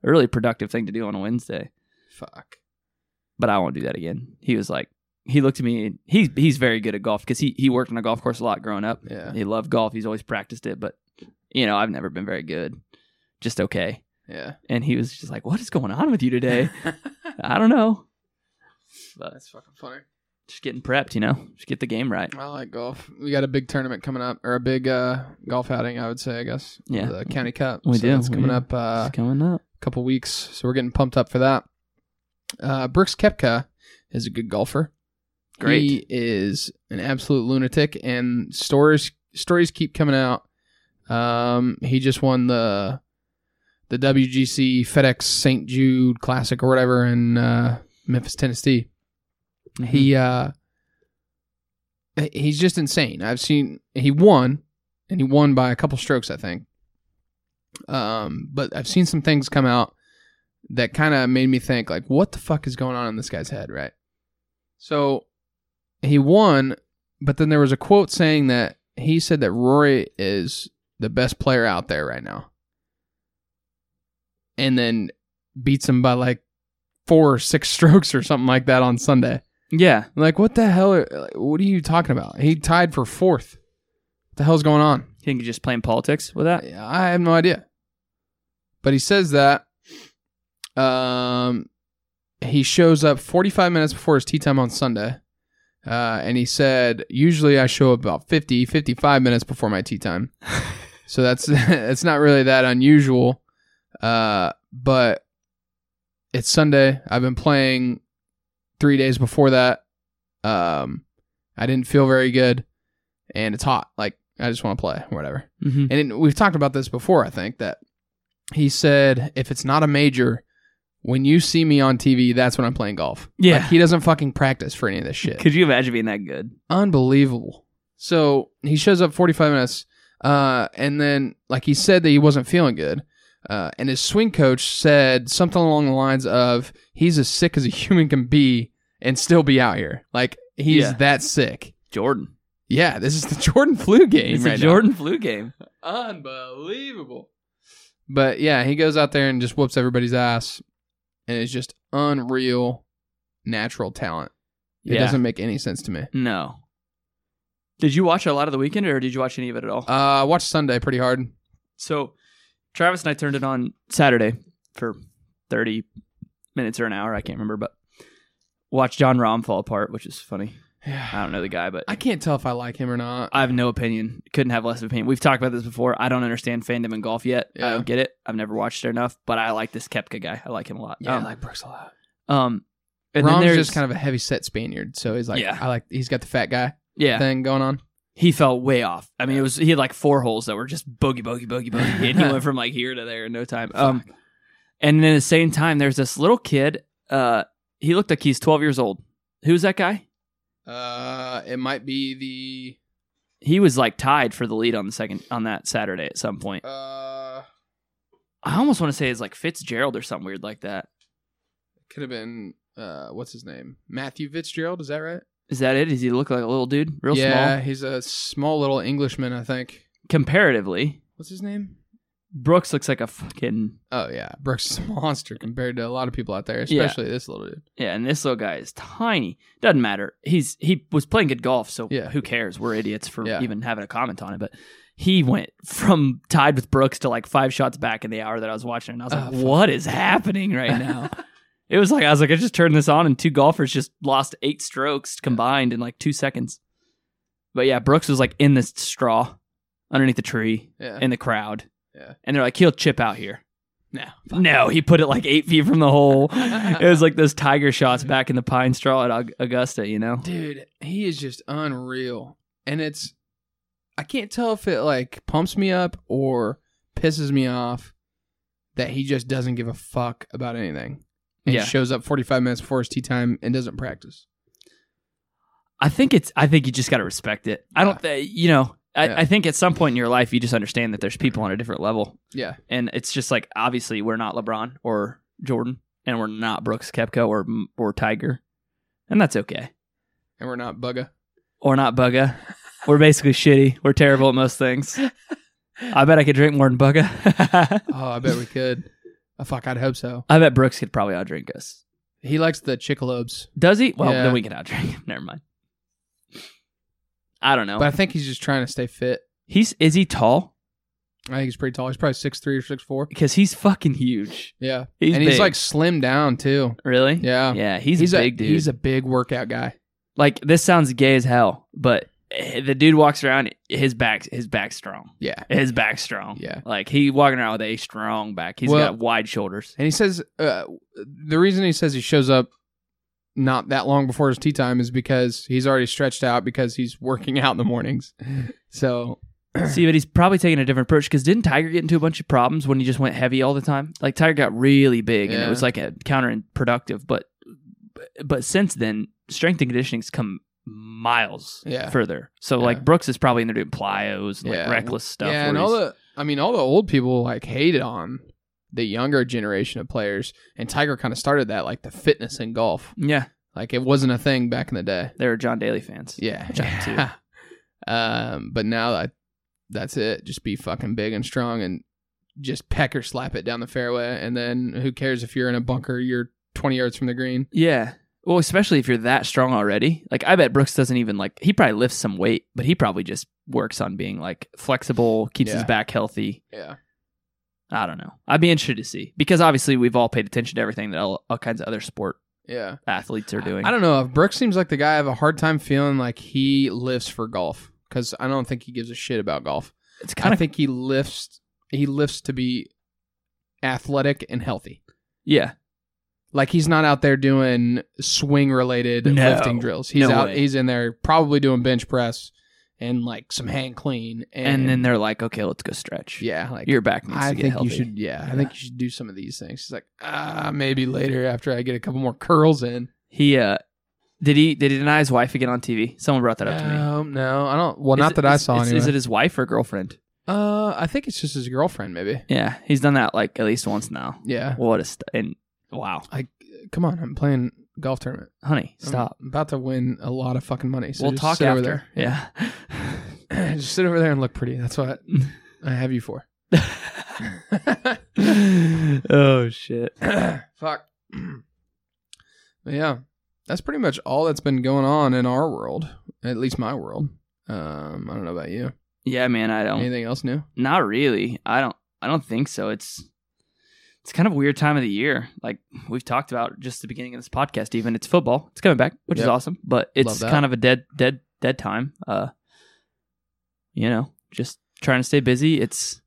Speaker 2: a really productive thing to do on a Wednesday.
Speaker 1: Fuck.
Speaker 2: But I won't do that again. He was like, he looked at me. And he's he's very good at golf because he he worked on a golf course a lot growing up.
Speaker 1: Yeah.
Speaker 2: He loved golf. He's always practiced it, but you know, I've never been very good. Just okay.
Speaker 1: Yeah.
Speaker 2: And he was just like, "What is going on with you today?" I don't know. But
Speaker 1: That's fucking funny.
Speaker 2: just getting prepped, you know. Just get the game right.
Speaker 1: I like golf. We got a big tournament coming up, or a big uh, golf outing, I would say. I guess.
Speaker 2: Yeah.
Speaker 1: The county cup.
Speaker 2: We
Speaker 1: So
Speaker 2: do,
Speaker 1: It's coming up uh,
Speaker 2: it's coming up.
Speaker 1: a couple weeks, so we're getting pumped up for that. Uh, Brooks Koepka is a good golfer.
Speaker 2: Great.
Speaker 1: He is an absolute lunatic, and stories stories keep coming out. Um, he just won the the WGC FedEx St. Jude Classic or whatever in uh, Memphis, Tennessee.
Speaker 2: Mm-hmm.
Speaker 1: He uh he's just insane. I've seen he won, and he won by a couple strokes, I think. Um, but I've seen some things come out that kind of made me think, like, what the fuck is going on in this guy's head, right? So he won, but then there was a quote saying that he said that Rory is the best player out there right now, and then beats him by like four or six strokes or something like that on Sunday.
Speaker 2: Yeah.
Speaker 1: Like, what the hell? Are, what are you talking about? He tied for fourth. What the hell's going on?
Speaker 2: You think he's just playing politics with that?
Speaker 1: I have no idea. But he says that. Um, he shows up 45 minutes before his tee time on Sunday. Uh, and he said, usually I show up about 50, 55 minutes before my tee time. so that's it's not really that unusual. Uh, but it's Sunday. I've been playing three days before that. Um, I didn't feel very good, and it's hot. Like I just want to play, whatever.
Speaker 2: Mm-hmm.
Speaker 1: And it, we've talked about this before. I think that he said if it's not a major, when you see me on TV, that's when I'm playing golf.
Speaker 2: Yeah.
Speaker 1: Like, he doesn't fucking practice for any of this shit.
Speaker 2: Could you imagine being that good?
Speaker 1: Unbelievable. So he shows up 45 minutes, uh, and then like he said that he wasn't feeling good. Uh, and his swing coach said something along the lines of, "He's as sick as a human can be, and still be out here. Like he's
Speaker 2: Yeah.
Speaker 1: that sick."
Speaker 2: Jordan.
Speaker 1: Yeah, this is the Jordan flu game
Speaker 2: It's
Speaker 1: right
Speaker 2: a
Speaker 1: now.
Speaker 2: Jordan flu game.
Speaker 1: Unbelievable. But yeah, he goes out there and just whoops everybody's ass, and it's just unreal, natural talent. It
Speaker 2: Yeah.
Speaker 1: doesn't make any sense to me.
Speaker 2: No. Did you watch a lot of the weekend, or did you watch any of it at all?
Speaker 1: Uh, I watched Sunday pretty hard.
Speaker 2: so, Travis and I turned it on Saturday for thirty minutes or an hour. I can't remember, but watched Jon Rahm fall apart, which is funny. I don't know the guy, but
Speaker 1: I can't tell if I like him or not.
Speaker 2: I have no opinion. Couldn't have less of opinion. We've talked about this before. I don't understand fandom in golf yet. I don't get it. I've never watched it enough, but I like this Koepka guy. I like him a lot.
Speaker 1: Yeah,
Speaker 2: um,
Speaker 1: I like Brooks a lot.
Speaker 2: um, and then there's
Speaker 1: just kind of a heavy set Spaniard, so he's like,
Speaker 2: Yeah.
Speaker 1: I like. He's got the fat guy
Speaker 2: yeah.
Speaker 1: thing going on.
Speaker 2: He fell way off. I mean, it was he had like four holes that were just boogie, boogie, boogie, boogie, and he went from like here to there in no time. Um, and then at the same time, there's this little kid. Uh, he looked like he's 12 years old. Who's that guy?
Speaker 1: Uh, it might be the.
Speaker 2: He was like tied for the lead on the second on that Saturday at some point.
Speaker 1: Uh,
Speaker 2: I almost want to say it's like Fitzgerald or something weird like that.
Speaker 1: could have been. Uh, what's his name? Matthew Fitzgerald. Is that right?
Speaker 2: Is that it? Does he look like a little dude, real small?
Speaker 1: yeah,
Speaker 2: small?
Speaker 1: he's a small little Englishman, I think.
Speaker 2: Comparatively,
Speaker 1: What's his name?
Speaker 2: Brooks looks like a fucking
Speaker 1: Oh yeah, Brooks is a monster compared to a lot of people out there,
Speaker 2: Yeah.
Speaker 1: especially this little dude.
Speaker 2: yeah. And this little guy is tiny. Doesn't matter. He's he was playing good golf, so
Speaker 1: Yeah.
Speaker 2: who cares? We're idiots for
Speaker 1: Yeah.
Speaker 2: even having a comment on it. But he went from tied with Brooks to like five shots back in the hour that I was watching, and I was oh, like,
Speaker 1: Oh, fuck.
Speaker 2: "What is happening right now?" it was like I was like, I just turned this on, and two golfers just lost eight strokes combined in like two seconds. But yeah, Brooks was like in the straw underneath the tree
Speaker 1: Yeah,
Speaker 2: in the crowd.
Speaker 1: Yeah.
Speaker 2: And they're like, he'll chip out here.
Speaker 1: no,
Speaker 2: No, he put it like eight feet from the hole. it was like those tiger shots back in the pine straw at Augusta, you know?
Speaker 1: dude, he is just unreal, and it's. I can't tell if it like pumps me up or pisses me off that he just doesn't give a fuck about anything. And
Speaker 2: Yeah.
Speaker 1: shows up 45 minutes before his tee time and doesn't practice.
Speaker 2: I think it's, I think you just got to respect it. I don't, th- you know, I,
Speaker 1: Yeah.
Speaker 2: I think at some point in your life, you just understand that there's people on a different level.
Speaker 1: Yeah,
Speaker 2: And it's just like, obviously, we're not LeBron or Jordan, and we're not Brooks Koepka or, or Tiger. And that's okay.
Speaker 1: and we're not bugga.
Speaker 2: Or not Bugga. we're basically shitty. We're terrible at most things. I bet I could drink more than Bugga.
Speaker 1: Oh, I bet we could. Oh, fuck, I'd hope so.
Speaker 2: I bet Brooks could probably outdrink us.
Speaker 1: He likes the chickalobes,
Speaker 2: Does he? Well,
Speaker 1: Yeah.
Speaker 2: then we can outdrink him. Never mind. I don't know.
Speaker 1: but I think he's just trying to stay fit.
Speaker 2: he's is he tall?
Speaker 1: I think he's pretty tall. He's probably six three or six four.
Speaker 2: Because he's fucking huge.
Speaker 1: Yeah,
Speaker 2: He's
Speaker 1: and
Speaker 2: big.
Speaker 1: he's like slim down too.
Speaker 2: really?
Speaker 1: Yeah,
Speaker 2: Yeah, he's, a big dude.
Speaker 1: He's a big workout guy.
Speaker 2: like this sounds gay as hell, but the dude walks around. His back, his back strong.
Speaker 1: Yeah,
Speaker 2: His back strong.
Speaker 1: Yeah.
Speaker 2: like he walking around with a strong back. He's
Speaker 1: Well-
Speaker 2: got wide shoulders.
Speaker 1: and he says uh, the reason he says he shows up not that long before his tee time is because he's already stretched out because he's working out in the mornings. So
Speaker 2: See, but he's probably taking a different approach because didn't Tiger get into a bunch of problems when he just went heavy all the time? Like Tiger got really big and it was like a counterproductive. But but since then, strength and conditioning's come miles
Speaker 1: Yeah.
Speaker 2: further. So
Speaker 1: Yeah.
Speaker 2: like Brooks is probably in there doing plyos, like
Speaker 1: Yeah.
Speaker 2: reckless stuff.
Speaker 1: Yeah, and all the I mean, all the old people like hated on the younger generation of players, and Tiger kind of started that, like the fitness in golf.
Speaker 2: yeah,
Speaker 1: Like it wasn't a thing back in the day.
Speaker 2: they were John Daly fans.
Speaker 1: Yeah,
Speaker 2: Which I too.
Speaker 1: yeah. um, but now that that's it, just be fucking big and strong and just pecker slap it down the fairway, and then who cares if you're in a bunker? You're 20 yards from the green.
Speaker 2: Yeah. Well, especially if you're that strong already. Like, I bet Brooks doesn't even like, he probably lifts some weight, but he probably just works on being like flexible, keeps his back healthy.
Speaker 1: Yeah,
Speaker 2: I don't know. I'd be interested to see because obviously we've all paid attention to everything that all, all kinds of other sport
Speaker 1: yeah.
Speaker 2: athletes are doing.
Speaker 1: I don't know Brooks seems like the guy I have a hard time feeling like he lifts for golf because I don't think he gives a shit about golf.
Speaker 2: It's
Speaker 1: I
Speaker 2: kind of,
Speaker 1: think he lifts. He lifts to be athletic and healthy.
Speaker 2: yeah.
Speaker 1: Like he's not out there doing swing related
Speaker 2: No.
Speaker 1: lifting drills. He's
Speaker 2: No
Speaker 1: out.
Speaker 2: way.
Speaker 1: He's in there probably doing bench press and like some hand clean. And,
Speaker 2: And, then they're like, okay, let's go stretch.
Speaker 1: yeah, like
Speaker 2: Your back needs
Speaker 1: I
Speaker 2: to get
Speaker 1: think
Speaker 2: healthy.
Speaker 1: you should. Yeah, I think you should do some of these things. He's like, ah, maybe later after I get a couple more curls in.
Speaker 2: He, uh, did he did he deny his wife again on TV? Someone brought that up to me.
Speaker 1: No, no, I don't. Well,
Speaker 2: Is
Speaker 1: not
Speaker 2: it-
Speaker 1: that I saw.
Speaker 2: Is,
Speaker 1: anyway.
Speaker 2: is it his wife or girlfriend?
Speaker 1: Uh, I think it's just his girlfriend, maybe.
Speaker 2: Yeah, he's done that like at least once now.
Speaker 1: Yeah.
Speaker 2: What a st- and wow, I
Speaker 1: Come on, I'm playing golf tournament.
Speaker 2: honey,
Speaker 1: I'm
Speaker 2: stop.
Speaker 1: about to win a lot of fucking money. So
Speaker 2: we'll
Speaker 1: just
Speaker 2: talk
Speaker 1: sit
Speaker 2: after.
Speaker 1: over
Speaker 2: Yeah.
Speaker 1: there. just sit over there and look pretty. That's what I have you for.
Speaker 2: oh shit.
Speaker 1: Fuck. But yeah, that's pretty much all that's been going on in our world, at least my world. Um, I don't know about you.
Speaker 2: Yeah, man. I don't.
Speaker 1: Anything else new?
Speaker 2: Not really. I don't. I don't think so. It's. It's kind of a weird time of the year. Like we've talked about just the beginning of this podcast. Even it's football. It's coming back, which is awesome. But it's kind of a dead, dead, dead time. Uh. You know, just trying to stay busy. It's.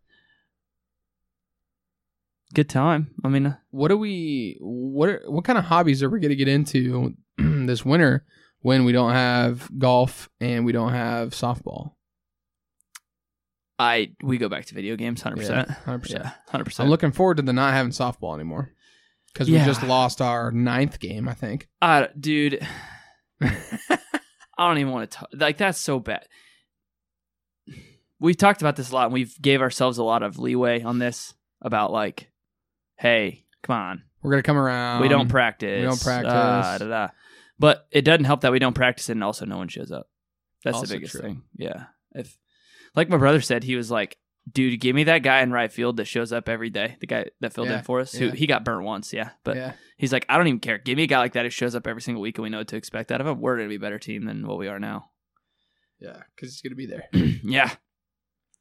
Speaker 2: Good time. I mean, uh,
Speaker 1: What do we? What are, what kind of hobbies are we going to get into this winter when we don't have golf and we don't have softball?
Speaker 2: I we go back to video games, hundred percent.
Speaker 1: hundred percent.
Speaker 2: hundred percent.
Speaker 1: I'm looking forward to the not having softball anymore because
Speaker 2: Yeah.
Speaker 1: we just lost our ninth game. I think.
Speaker 2: Uh, dude, I don't even want to talk. Like that's so bad. We've talked about this a lot, and we've gave ourselves a lot of leeway on this about like, hey, come on,
Speaker 1: We're gonna come around.
Speaker 2: we don't practice,
Speaker 1: we don't practice.
Speaker 2: uh, da, da. But it doesn't help that we don't practice, and also no one shows up. That's
Speaker 1: Also
Speaker 2: the biggest
Speaker 1: true.
Speaker 2: thing. Yeah, if like my brother said, he was like, dude, give me that guy in right field that shows up every day, the guy that filled
Speaker 1: Yeah,
Speaker 2: in for us. Who
Speaker 1: yeah.
Speaker 2: he got burnt once, yeah, but
Speaker 1: yeah,
Speaker 2: He's like, I don't even care. Give me a guy like that who shows up every single week and we know what to expect out of him. We're going to be a better team than what we are now.
Speaker 1: yeah, because he's gonna be there.
Speaker 2: yeah.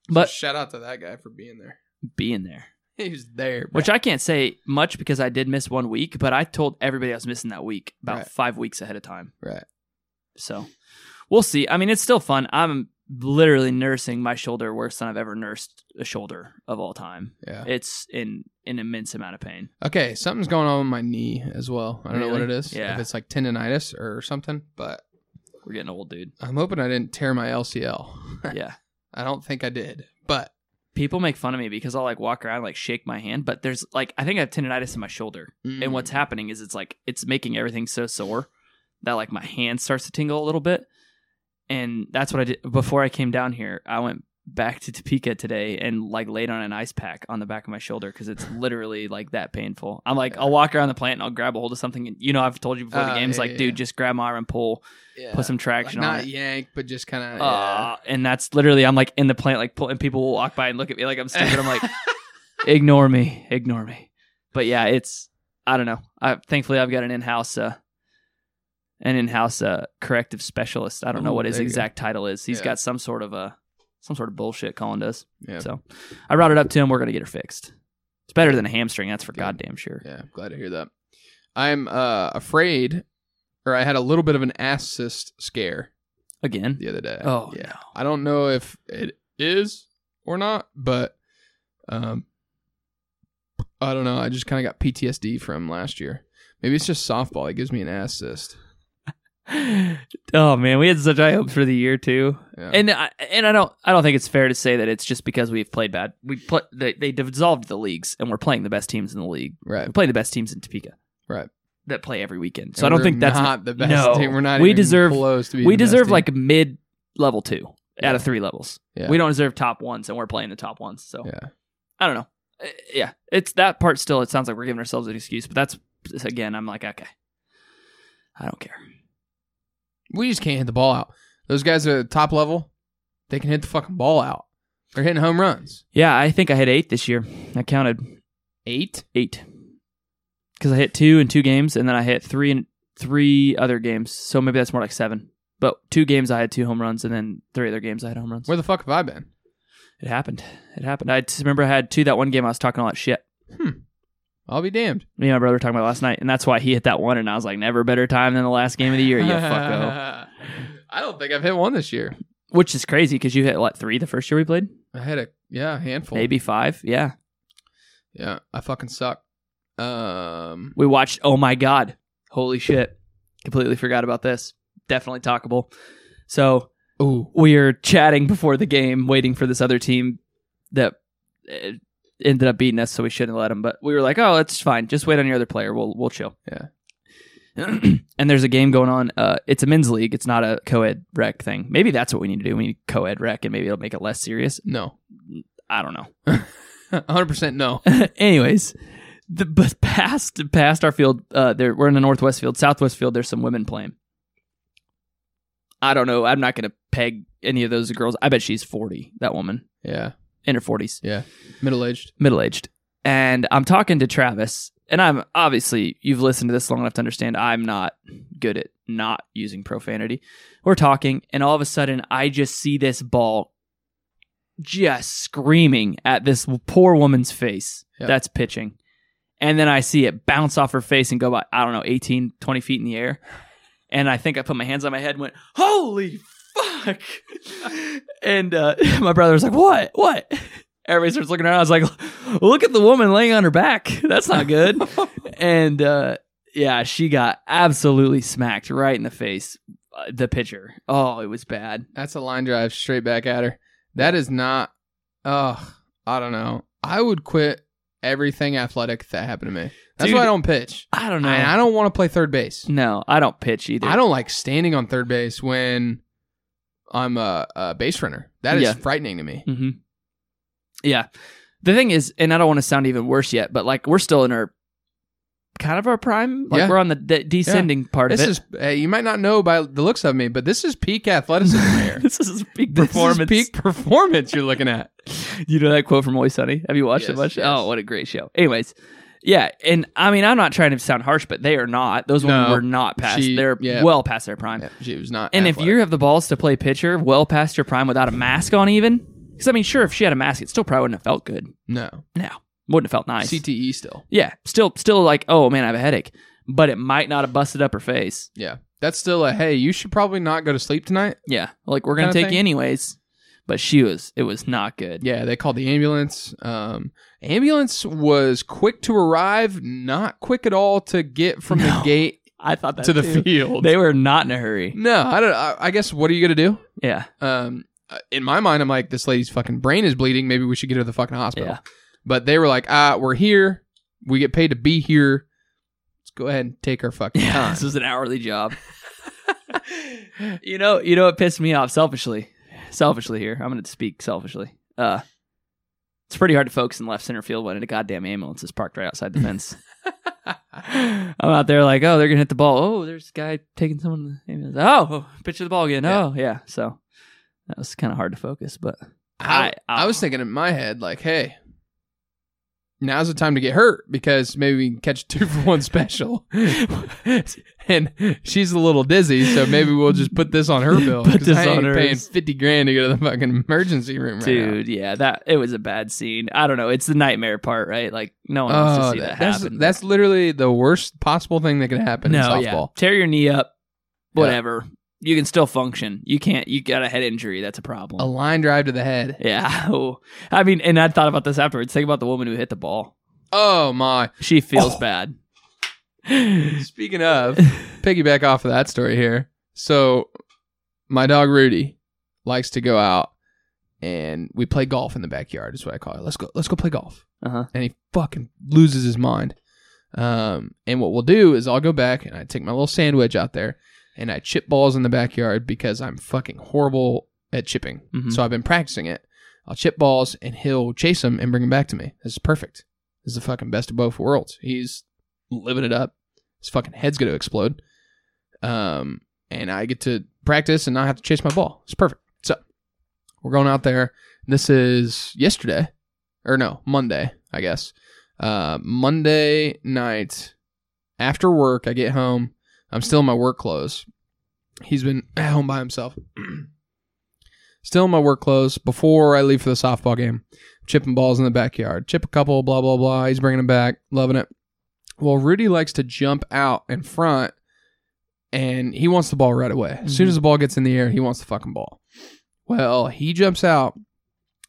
Speaker 1: But
Speaker 2: But
Speaker 1: shout out to that guy for being there.
Speaker 2: being there,
Speaker 1: He was there, bro.
Speaker 2: which I can't say much because I did miss one week, but I told everybody I was missing that week about
Speaker 1: Right.
Speaker 2: five weeks ahead of time.
Speaker 1: right.
Speaker 2: So we'll see. I mean, it's still fun. I'm literally nursing my shoulder worse than I've ever nursed a shoulder of all time.
Speaker 1: Yeah.
Speaker 2: It's in an immense amount of pain.
Speaker 1: Okay, something's going on with my knee as well. I don't know what it is.
Speaker 2: Yeah.
Speaker 1: If it's like tendonitis or something, but
Speaker 2: We're getting old, dude.
Speaker 1: I'm hoping I didn't tear my LCL.
Speaker 2: Yeah.
Speaker 1: I don't think I did, but
Speaker 2: People make fun of me because I'll like walk around, like shake my hand, but there's like, I think I have tendonitis in my shoulder.
Speaker 1: Mm.
Speaker 2: and what's happening is it's like it's making everything so sore that like my hand starts to tingle a little bit and that's what i did before i came down here i went back to topeka today and like laid on an ice pack on the back of my shoulder because it's literally like that painful i'm like i'll walk around the plant and i'll grab a hold of something and you know i've told you before the
Speaker 1: Uh,
Speaker 2: game's
Speaker 1: yeah,
Speaker 2: like
Speaker 1: yeah,
Speaker 2: dude
Speaker 1: yeah.
Speaker 2: just grab my arm and pull
Speaker 1: yeah.
Speaker 2: put some
Speaker 1: Like,
Speaker 2: traction on
Speaker 1: not
Speaker 2: it
Speaker 1: yank, but just kind of.
Speaker 2: uh, and that's literally i'm like in the plant like pull, and people will walk by and look at me like i'm stupid i'm like ignore me, ignore me. But yeah, it's I don't know. I thankfully I've got an in-house uh an in-house uh corrective specialist. I don't know what his
Speaker 1: you go.
Speaker 2: exact title is. He's
Speaker 1: Yeah.
Speaker 2: got some sort of a some sort of bullshit Colin does.
Speaker 1: yeah.
Speaker 2: So I brought it up to him. We're gonna get her fixed. It's better than a hamstring. That's for
Speaker 1: Good.
Speaker 2: goddamn sure.
Speaker 1: Yeah, I'm glad to hear that. I'm uh, afraid, or I had a little bit of an ass cyst scare
Speaker 2: Again.
Speaker 1: the other day.
Speaker 2: Oh,
Speaker 1: yeah.
Speaker 2: no.
Speaker 1: I don't know if it is or not, but um, I don't know. I just kind of got PTSD from last year. Maybe it's just softball. It gives me an ass cyst.
Speaker 2: Oh man, we had such high hopes for the year too.
Speaker 1: Yeah.
Speaker 2: And I, and I don't I don't think it's fair to say that it's just because we've played bad. We put they, they dissolved the leagues and we're playing the best teams in the league.
Speaker 1: right.
Speaker 2: We're playing the best teams in Topeka.
Speaker 1: Right.
Speaker 2: that play every weekend. So
Speaker 1: And
Speaker 2: I don't think that's
Speaker 1: not the best
Speaker 2: no.
Speaker 1: team. We're not.
Speaker 2: We deserve-
Speaker 1: close to being
Speaker 2: we deserve like mid level two out of three levels.
Speaker 1: Yeah.
Speaker 2: We don't deserve top ones, and we're playing the top ones. So
Speaker 1: Yeah.
Speaker 2: I don't know. Uh, Yeah, it's that part. Still, it sounds like we're giving ourselves an excuse, but that's again. I'm like, okay, I don't care.
Speaker 1: We just can't hit the ball out. Those guys at top level, they can hit the fucking ball out. They're hitting home runs.
Speaker 2: Yeah, I think I hit eight this year. I counted
Speaker 1: Eight.
Speaker 2: eight because I hit two in two games, and then I hit three in three other games. So maybe that's more like seven. But two games I had two home runs, and then three other games I had home runs.
Speaker 1: Where the fuck have I been?
Speaker 2: It happened. It happened. I just remember I had two that one game. I was talking all that shit. Hmm.
Speaker 1: I'll be damned.
Speaker 2: Me and my brother were talking about last night, and that's why he hit that one, and I was like, never better time than the last game of the year, you fucko.
Speaker 1: I don't think I've hit one this year.
Speaker 2: Which is crazy because you hit what three the first year we played,
Speaker 1: I had a yeah a handful.
Speaker 2: maybe five. Yeah,
Speaker 1: Yeah, I fucking suck. Um,
Speaker 2: we watched. Oh my god, holy shit! Completely forgot about this. Definitely talkable. So
Speaker 1: ooh,
Speaker 2: we are chatting before the game, waiting for this other team that uh, ended up beating us, so we shouldn't let them. But we were like, "Oh, it's fine. Just wait on your other player. We'll we'll chill."
Speaker 1: Yeah.
Speaker 2: and there's a game going on. Uh, it's a men's league. It's not a co-ed rec thing. Maybe that's what we need to do. We need co-ed rec, and maybe it'll make it less serious.
Speaker 1: no,
Speaker 2: I don't know.
Speaker 1: hundred percent no.
Speaker 2: Anyways, the but past past our field, uh, there we're in the northwest field, southwest field. There's some women playing. I don't know. I'm not going to peg any of those girls. I bet she's 40. That woman
Speaker 1: Yeah,
Speaker 2: in her 40s,
Speaker 1: yeah, middle aged.
Speaker 2: middle aged. And I'm talking to Travis, and I'm obviously you've listened to this long enough to understand I'm not good at not using profanity. We're talking, and all of a sudden I just see this ball just screaming at this poor woman's face
Speaker 1: Yep.
Speaker 2: that's pitching. And then I see it bounce off her face and go by, I don't know, 18, 20 feet in the air. And I think I put my hands on my head and went, Holy fuck. and uh, my brother was like, What? What? Everybody starts looking around. I was like, Look at the woman laying on her back. That's not good. and uh, yeah, she got absolutely smacked right in the face. Uh, the pitcher. Oh, it was bad.
Speaker 1: That's a line drive straight back at her. That is not. Oh, I don't know. I would quit everything athletic that happened to me. That's
Speaker 2: Dude,
Speaker 1: why I don't pitch.
Speaker 2: I don't know.
Speaker 1: And I don't want to play third base.
Speaker 2: no, I don't pitch either.
Speaker 1: I don't like standing on third base when I'm a, a base runner. That is
Speaker 2: Yeah.
Speaker 1: frightening to me.
Speaker 2: hmm Yeah. The thing is, and I don't want to sound even worse yet, but like we're still in our kind of our prime. Like
Speaker 1: Yeah.
Speaker 2: we're on the de- descending part
Speaker 1: This
Speaker 2: of it.
Speaker 1: is uh, you might not know by the looks of me, but this is peak athleticism here.
Speaker 2: this is peak
Speaker 1: This is
Speaker 2: performance.
Speaker 1: peak performance you're looking at.
Speaker 2: You know that quote from Always Sunny? Have you watched it
Speaker 1: Yes,
Speaker 2: much?
Speaker 1: yes.
Speaker 2: Oh, what a great show. Anyways, yeah, and I mean, I'm not trying to sound harsh, but they are not. Those women were not past.
Speaker 1: She-
Speaker 2: They're
Speaker 1: yeah.
Speaker 2: well past their prime.
Speaker 1: Yeah, she was not.
Speaker 2: And if you have the balls to play pitcher well past your prime without a mask on, even because I mean, sure, if she had a mask, it still probably wouldn't have felt good.
Speaker 1: no
Speaker 2: No, wouldn't have felt nice.
Speaker 1: CTE still,
Speaker 2: Yeah, still, still like, oh man, I have a headache, but it might not have busted up her face.
Speaker 1: yeah, that's still a hey. You should probably not go to sleep tonight.
Speaker 2: Yeah, like we're gonna take you anyways. But she was, it was not good.
Speaker 1: Yeah, they called the ambulance. Um, ambulance was quick to arrive, not quick at all to get from
Speaker 2: No.
Speaker 1: the gate
Speaker 2: I thought that
Speaker 1: to the field.
Speaker 2: They were not in a hurry.
Speaker 1: no, I don't. I, I guess what are you gonna do?
Speaker 2: Yeah,
Speaker 1: Um, uh, in my mind, I'm like, this lady's fucking brain is bleeding. Maybe we should get her to the fucking hospital.
Speaker 2: Yeah.
Speaker 1: But they were like, ah, we're here. We get paid to be here. Let's go ahead and take our fucking
Speaker 2: yeah.
Speaker 1: time.
Speaker 2: This was an hourly job. you know, you know what pissed me off selfishly. Selfishly here, I'm going to speak selfishly. Uh, it's pretty hard to focus in left center field when a goddamn ambulance is parked right outside the fence. I'm out there like, oh, they're gonna hit the ball. Oh, there's a guy taking someone. to the ambulance. Oh, pitch to the ball again.
Speaker 1: Yeah.
Speaker 2: Oh, yeah. So that was kind of hard to focus, but
Speaker 1: I,
Speaker 2: I-
Speaker 1: I was thinking in my head, like, hey, now's the time to get hurt because maybe we can catch a two for one special. and she's a little dizzy, so maybe we'll just put this on her bill.
Speaker 2: Put this
Speaker 1: I ain't
Speaker 2: on hers.
Speaker 1: paying fifty grand to go to the fucking emergency room right now.
Speaker 2: dude, yeah, that it was a bad scene. I don't know. It's the nightmare part, right? Like no one wants to
Speaker 1: Oh,
Speaker 2: see
Speaker 1: that-
Speaker 2: that,
Speaker 1: that's
Speaker 2: happen.
Speaker 1: that's literally the worst possible thing that could happen in
Speaker 2: no, yeah.
Speaker 1: softball.
Speaker 2: Tear your knee up,
Speaker 1: Yeah.
Speaker 2: You can still function. You can't. You got a head injury. That's a problem.
Speaker 1: A line drive to the head.
Speaker 2: Yeah. I mean, and I thought about this afterwards. Think about the woman who hit the ball.
Speaker 1: Oh my!
Speaker 2: She feels
Speaker 1: Oh.
Speaker 2: bad.
Speaker 1: Speaking of, piggyback off of that story here. So, my dog Rudy likes to go out and we play golf in the backyard. Is what I call it. Let's go. Let's go play golf.
Speaker 2: Uh huh.
Speaker 1: And he fucking loses his mind. Um, and what we'll do is I'll go back and I take my little sandwich out there and I chip balls in the backyard because I'm fucking horrible at chipping.
Speaker 2: Mhm.
Speaker 1: So I've been practicing it. I'll chip balls and he'll chase them and bring them back to me. This is perfect. This is the fucking best of both worlds. He's living it up. His fucking head's going to explode. Um, and I get to practice and not have to chase my ball. It's perfect. So we're going out there. This is yesterday, or no, Monday, I guess. Uh, Monday night after work, I get home. I'm still in my work clothes. He's been at home by himself. still in my work clothes before I leave for the softball game. Chipping balls in the backyard. Chip a couple, blah, blah, blah. He's bringing them back. Loving it. Well, Rudy likes to jump out in front and he wants the ball right away. As soon as mm-hmm. the ball gets in the air, he wants the fucking ball. Well, he jumps out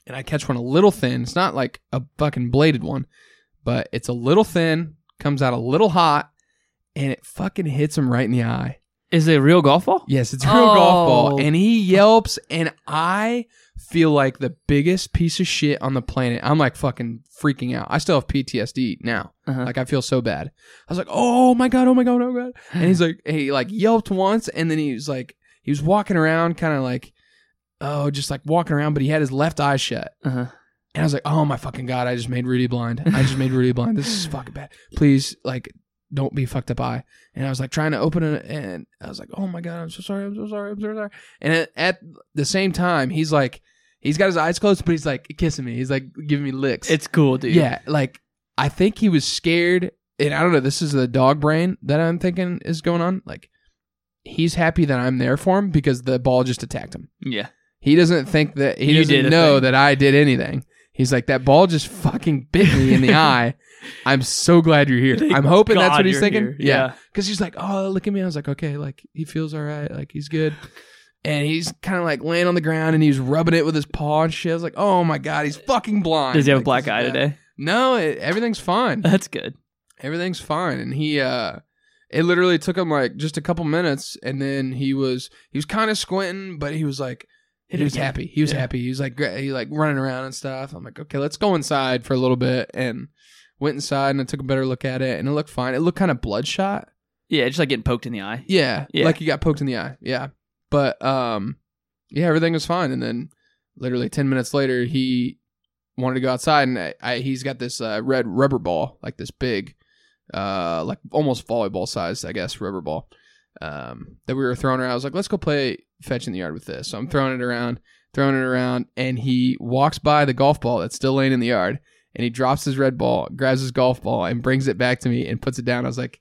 Speaker 1: and I catch one a little thin. It's not like a fucking bladed one, but it's a little thin, comes out a little hot, and it fucking hits him right in the eye.
Speaker 2: Is it a real golf ball?
Speaker 1: Yes, it's a real golf ball.
Speaker 2: Oh.
Speaker 1: And he yelps, and I feel like the biggest piece of shit on the planet. I'm like fucking freaking out. I still have PTSD now.
Speaker 2: Uh-huh.
Speaker 1: Like I feel so bad. I was like, oh my god, oh my god, oh my god. And he's like, he like yelped once, and then he was like, he was walking around, kind of like, oh, just like walking around, but he had his left eye shut.
Speaker 2: Uh-huh.
Speaker 1: And I was like, oh my fucking god, I just made Rudy blind. I just made Rudy blind. This is fucking bad. Please, like, don't be fucked up eye. And I was like trying to open it, and I was like, oh my god, I'm so sorry, I'm so sorry, I'm so sorry. And at, at the same time, he's like, he's got his eyes closed, but he's like kissing me. He's like giving me licks.
Speaker 2: It's cool, dude.
Speaker 1: yeah, like I think he was scared, and I don't know. This is the dog brain that I'm thinking is going on. Like he's happy that I'm there for him because the ball just attacked him.
Speaker 2: Yeah.
Speaker 1: He doesn't think that he
Speaker 2: You
Speaker 1: doesn't know
Speaker 2: thing.
Speaker 1: that I did anything. He's like that ball just fucking bit me in the eye. I'm so glad you're here.
Speaker 2: Thank
Speaker 1: I'm hoping that's what he's thinking.
Speaker 2: here.
Speaker 1: Yeah,
Speaker 2: Yeah.
Speaker 1: because he's like, oh, look at me. I was like, okay, like he feels all right. Like he's good. And he's kind of like laying on the ground and he's rubbing it with his paw and shit. I was like, oh my god, he's fucking blind.
Speaker 2: Does he have a black eye
Speaker 1: bad.
Speaker 2: today?
Speaker 1: No, it, everything's fine.
Speaker 2: That's good.
Speaker 1: everything's fine and he uh it literally took him like just a couple minutes and then he was he was kind of squinting but he was like he was happy he was
Speaker 2: Yeah.
Speaker 1: happy he was like he like running around and stuff i'm like okay let's go inside for a little bit and went inside and i took a better look at it and it looked fine. It looked kind of bloodshot.
Speaker 2: Yeah, just like getting poked in the eye.
Speaker 1: yeah,
Speaker 2: Yeah.
Speaker 1: like he got poked in the eye. Yeah. But um yeah everything was fine. And then literally 10 minutes later he wanted to go outside and I, I, he's got this uh, red rubber ball like this big uh like almost volleyball size i guess rubber ball um that we were throwing around. I was like let's go play fetch in the yard with this. So i'm throwing it around throwing it around and he walks by the golf ball that's still laying in the yard and he drops his red ball grabs his golf ball and brings it back to me and puts it down i was like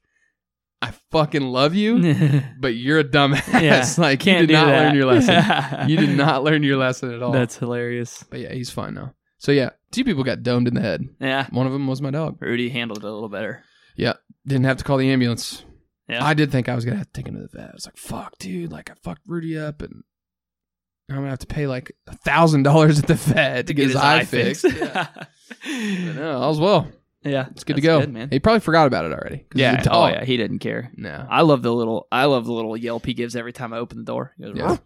Speaker 1: i fucking love you but you're a dumbass.
Speaker 2: Yeah,
Speaker 1: like
Speaker 2: Can't
Speaker 1: you did not
Speaker 2: that.
Speaker 1: learn your lesson. you did not learn your lesson at all.
Speaker 2: That's hilarious.
Speaker 1: but yeah, he's fine now. So yeah, two people got domed in the head.
Speaker 2: Yeah.
Speaker 1: One of them was my dog.
Speaker 2: Rudy handled it a little better. Yeah.
Speaker 1: Didn't have to call the ambulance.
Speaker 2: Yeah.
Speaker 1: I did think I was gonna have to take him to the vet. I was like, "Fuck, dude! Like I fucked Rudy up, and I'm gonna have to pay like a thousand dollars at the vet to, get, his, eye fixed." yeah. But no, all's well.
Speaker 2: yeah.
Speaker 1: It's good to
Speaker 2: That's
Speaker 1: go.
Speaker 2: man.
Speaker 1: He probably forgot about it already. 'cause he's
Speaker 2: Yeah.
Speaker 1: a
Speaker 2: Oh yeah. He didn't care.
Speaker 1: No.
Speaker 2: I love the little. I love the little yelp he gives every time I open the door. He goes,
Speaker 1: Yeah.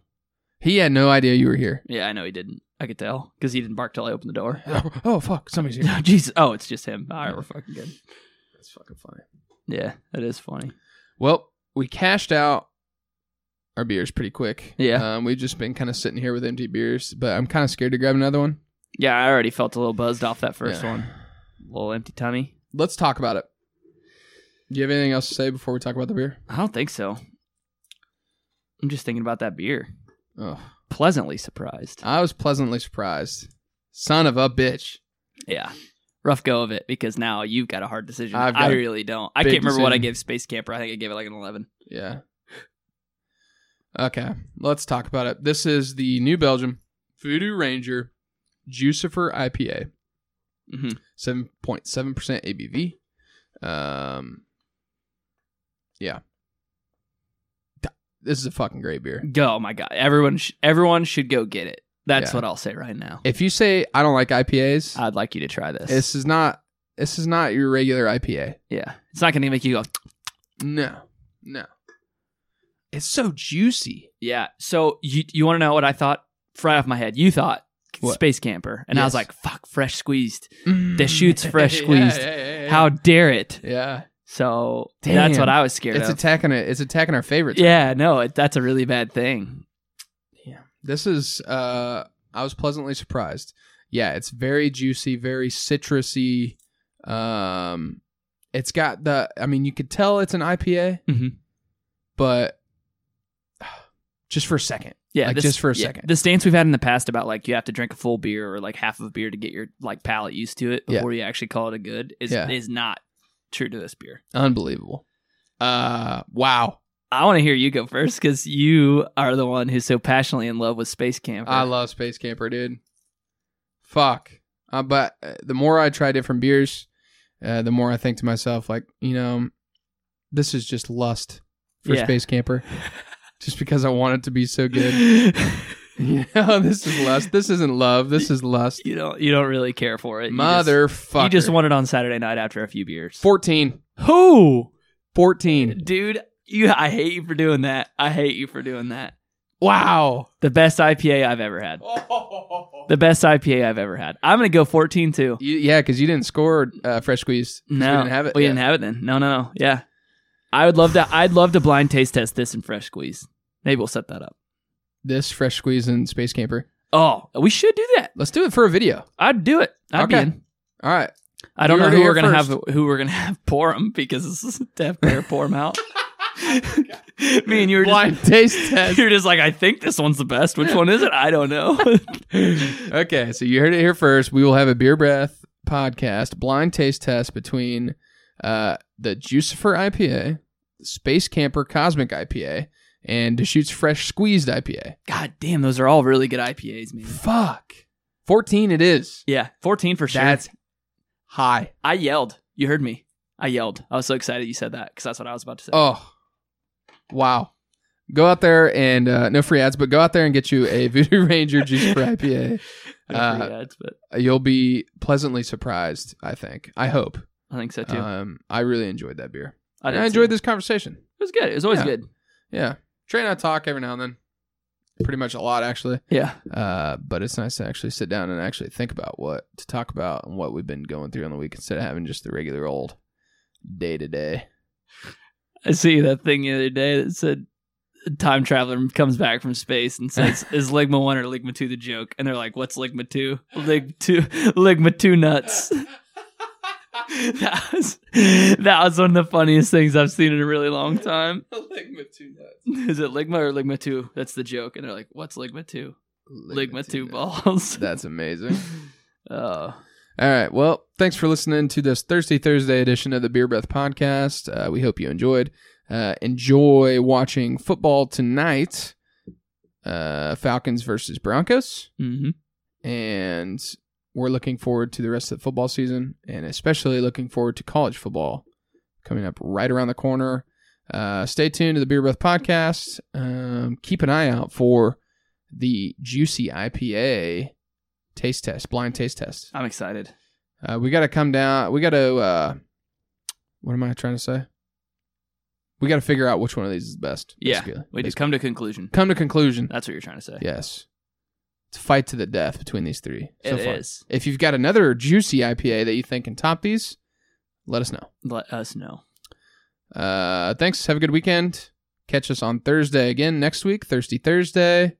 Speaker 1: He had no idea you were here.
Speaker 2: yeah. I know he didn't. I could tell because he didn't bark till I opened the door.
Speaker 1: oh, oh fuck, somebody's here.
Speaker 2: Jesus. Oh, it's just him. All right, we're fucking good.
Speaker 1: That's fucking funny.
Speaker 2: Yeah, that is funny.
Speaker 1: Well, we cashed out our beers pretty quick.
Speaker 2: Yeah.
Speaker 1: Um, we've just been kind of sitting here with empty beers, but I'm kind of scared to grab another one.
Speaker 2: Yeah, I already felt a little buzzed off that first
Speaker 1: Yeah.
Speaker 2: one. little empty tummy.
Speaker 1: Let's talk about it. Do you have anything else to say before we talk about the beer?
Speaker 2: I don't think so. I'm just thinking about that beer.
Speaker 1: Oh,
Speaker 2: Pleasantly surprised.
Speaker 1: I was pleasantly surprised. Son of a bitch.
Speaker 2: Yeah. Rough go of it because now you've got a hard decision. I
Speaker 1: a
Speaker 2: really don't. I can't remember what I gave Space Camper. I think I gave it like an 11.
Speaker 1: Yeah. Okay, let's talk about it. This is the New Belgium Voodoo Ranger Juicifer IPA.
Speaker 2: hmm
Speaker 1: 7.7% ABV. Um, yeah. This is a fucking great beer.
Speaker 2: Go, oh my god! Everyone, sh- everyone should go get it. That's
Speaker 1: Yeah.
Speaker 2: what I'll say right now.
Speaker 1: If you say I don't like IPAs,
Speaker 2: I'd like you to try this.
Speaker 1: this is not this is not your regular IPA.
Speaker 2: yeah, it's not going to make you go.
Speaker 1: No. No. It's so juicy.
Speaker 2: Yeah. So you you want to know what I thought? Right off my head, you thought
Speaker 1: What?
Speaker 2: Space Camper, and I was like, "Fuck, fresh squeezed."
Speaker 1: The
Speaker 2: shoots fresh squeezed. How dare it?
Speaker 1: Yeah.
Speaker 2: So that's what I was scared
Speaker 1: It's
Speaker 2: of.
Speaker 1: attacking it. It's attacking our favorites.
Speaker 2: yeah, no, it, that's a really bad thing.
Speaker 1: Yeah. This is uh I was pleasantly surprised. Yeah, it's very juicy, very citrusy. Um it's got the I mean, you could tell it's an IPA,
Speaker 2: Mhm.
Speaker 1: but just for a second.
Speaker 2: Yeah,
Speaker 1: Like,
Speaker 2: this-
Speaker 1: just for a
Speaker 2: yeah,
Speaker 1: second.
Speaker 2: The stance we've had in the past about like you have to drink a full beer or like half of a beer to get your like palate used to it
Speaker 1: Yeah.
Speaker 2: before you actually call it a good is
Speaker 1: Yeah.
Speaker 2: is not true to this beer.
Speaker 1: Unbelievable. Uh wow.
Speaker 2: I want to hear you go first because you are the one who's so passionately in love with Space Camper.
Speaker 1: I love Space Camper, dude. Fuck. Uh, but uh, the more I try different beers, uh, the more I think to myself, like, you know, this is just lust for
Speaker 2: Yeah.
Speaker 1: Space Camper. just because I want it to be so good. you know, this is lust. This isn't love. This is lust.
Speaker 2: you don't you don't really care for it. You just-
Speaker 1: Motherfucker.
Speaker 2: You just want it on Saturday night after a few beers.
Speaker 1: 14.
Speaker 2: Who?
Speaker 1: 14.
Speaker 2: Dude, you I hate you for doing that. I hate you for doing that.
Speaker 1: Wow.
Speaker 2: The best IPA I've ever had. The best IPA I've ever had. I'm gonna go 14 too.
Speaker 1: You, yeah, because you didn't score uh, Fresh squeeze.
Speaker 2: No,
Speaker 1: We didn't have it.
Speaker 2: We
Speaker 1: yet.
Speaker 2: didn't have it then. No, no, no. Yeah, I would love to. I'd love to blind taste test this in Fresh Squeeze. Maybe we'll set that up.
Speaker 1: This Fresh Squeeze and Space Camper.
Speaker 2: Oh, we should do that.
Speaker 1: Let's do it for a video.
Speaker 2: I'd do it. I'd be in.
Speaker 1: All right.
Speaker 2: I don't
Speaker 1: You
Speaker 2: know who we're gonna
Speaker 1: first.
Speaker 2: have. Who we're gonna have pour them because this is Def Bear pour them out. Me and you were
Speaker 1: Blind
Speaker 2: just,
Speaker 1: taste test.
Speaker 2: you're just like, I think this one's the best. Which one is it? I don't know.
Speaker 1: okay, so you heard it here first. We will have a beer breath podcast blind taste test between uh, the Juice Force IPA, Space Camper Cosmic IPA, and Deschutes Fresh Squeezed IPA.
Speaker 2: God damn, those are all really good IPAs, man.
Speaker 1: Fuck, fourteen it is.
Speaker 2: Yeah, 14 for sure.
Speaker 1: That's high.
Speaker 2: I yelled. You heard me. I yelled. I was so excited you said that because that's what I was about to say.
Speaker 1: Oh, wow. Go out there and uh, no free ads, but go out there and get you a Voodoo Ranger Juice Force IPA.
Speaker 2: No
Speaker 1: uh,
Speaker 2: free ads, but
Speaker 1: You'll be pleasantly surprised. I think. I hope.
Speaker 2: I think so too.
Speaker 1: Um, I really enjoyed that beer.
Speaker 2: I,
Speaker 1: I enjoyed this conversation.
Speaker 2: It was good. It was always
Speaker 1: Yeah.
Speaker 2: good.
Speaker 1: Yeah. Trey and I talk every now and then. Pretty much a lot, actually.
Speaker 2: Yeah.
Speaker 1: Uh, but it's nice to actually sit down and actually think about what to talk about and what we've been going through on the week instead of having just the regular old day to day.
Speaker 2: I see that thing the other day that said a time traveler comes back from space and says, "Is Ligma one or Ligma two the joke?" And they're like, "What's Ligma two? Lig two, Ligma two nuts." that was that was one of the funniest things I've seen in a really long time. Ligma two. Is it Ligma or Ligma two? That's the joke. And they're like, "What's Ligma two? Ligma two balls."
Speaker 1: That's amazing.
Speaker 2: Oh,
Speaker 1: All right. Well, thanks for listening to this Thursday Thursday edition of the Beer Breath podcast. Uh, we hope you enjoyed. Uh, enjoy watching football tonight. Uh, Falcons versus Broncos.
Speaker 2: hmm
Speaker 1: and we're looking forward to the rest of the football season and especially looking forward to college football coming up right around the corner uh, stay tuned to the beer breath podcast um, keep an eye out for the juicy ipa taste test blind taste test
Speaker 2: I'm excited.
Speaker 1: uh, we got to come down we got to uh, what am i trying to say we got to figure out which one of these is the best
Speaker 2: Yeah,
Speaker 1: basically.
Speaker 2: we just come to conclusion.
Speaker 1: come to conclusion
Speaker 2: That's what you're trying to say.
Speaker 1: yes fight to the death between these three so
Speaker 2: It
Speaker 1: far.
Speaker 2: is.
Speaker 1: If you've got another juicy IPA that you think can top these, let us know.
Speaker 2: Let us know.
Speaker 1: Uh, thanks. Have a good weekend. Catch us on Thursday again next week, Thirsty Thursday.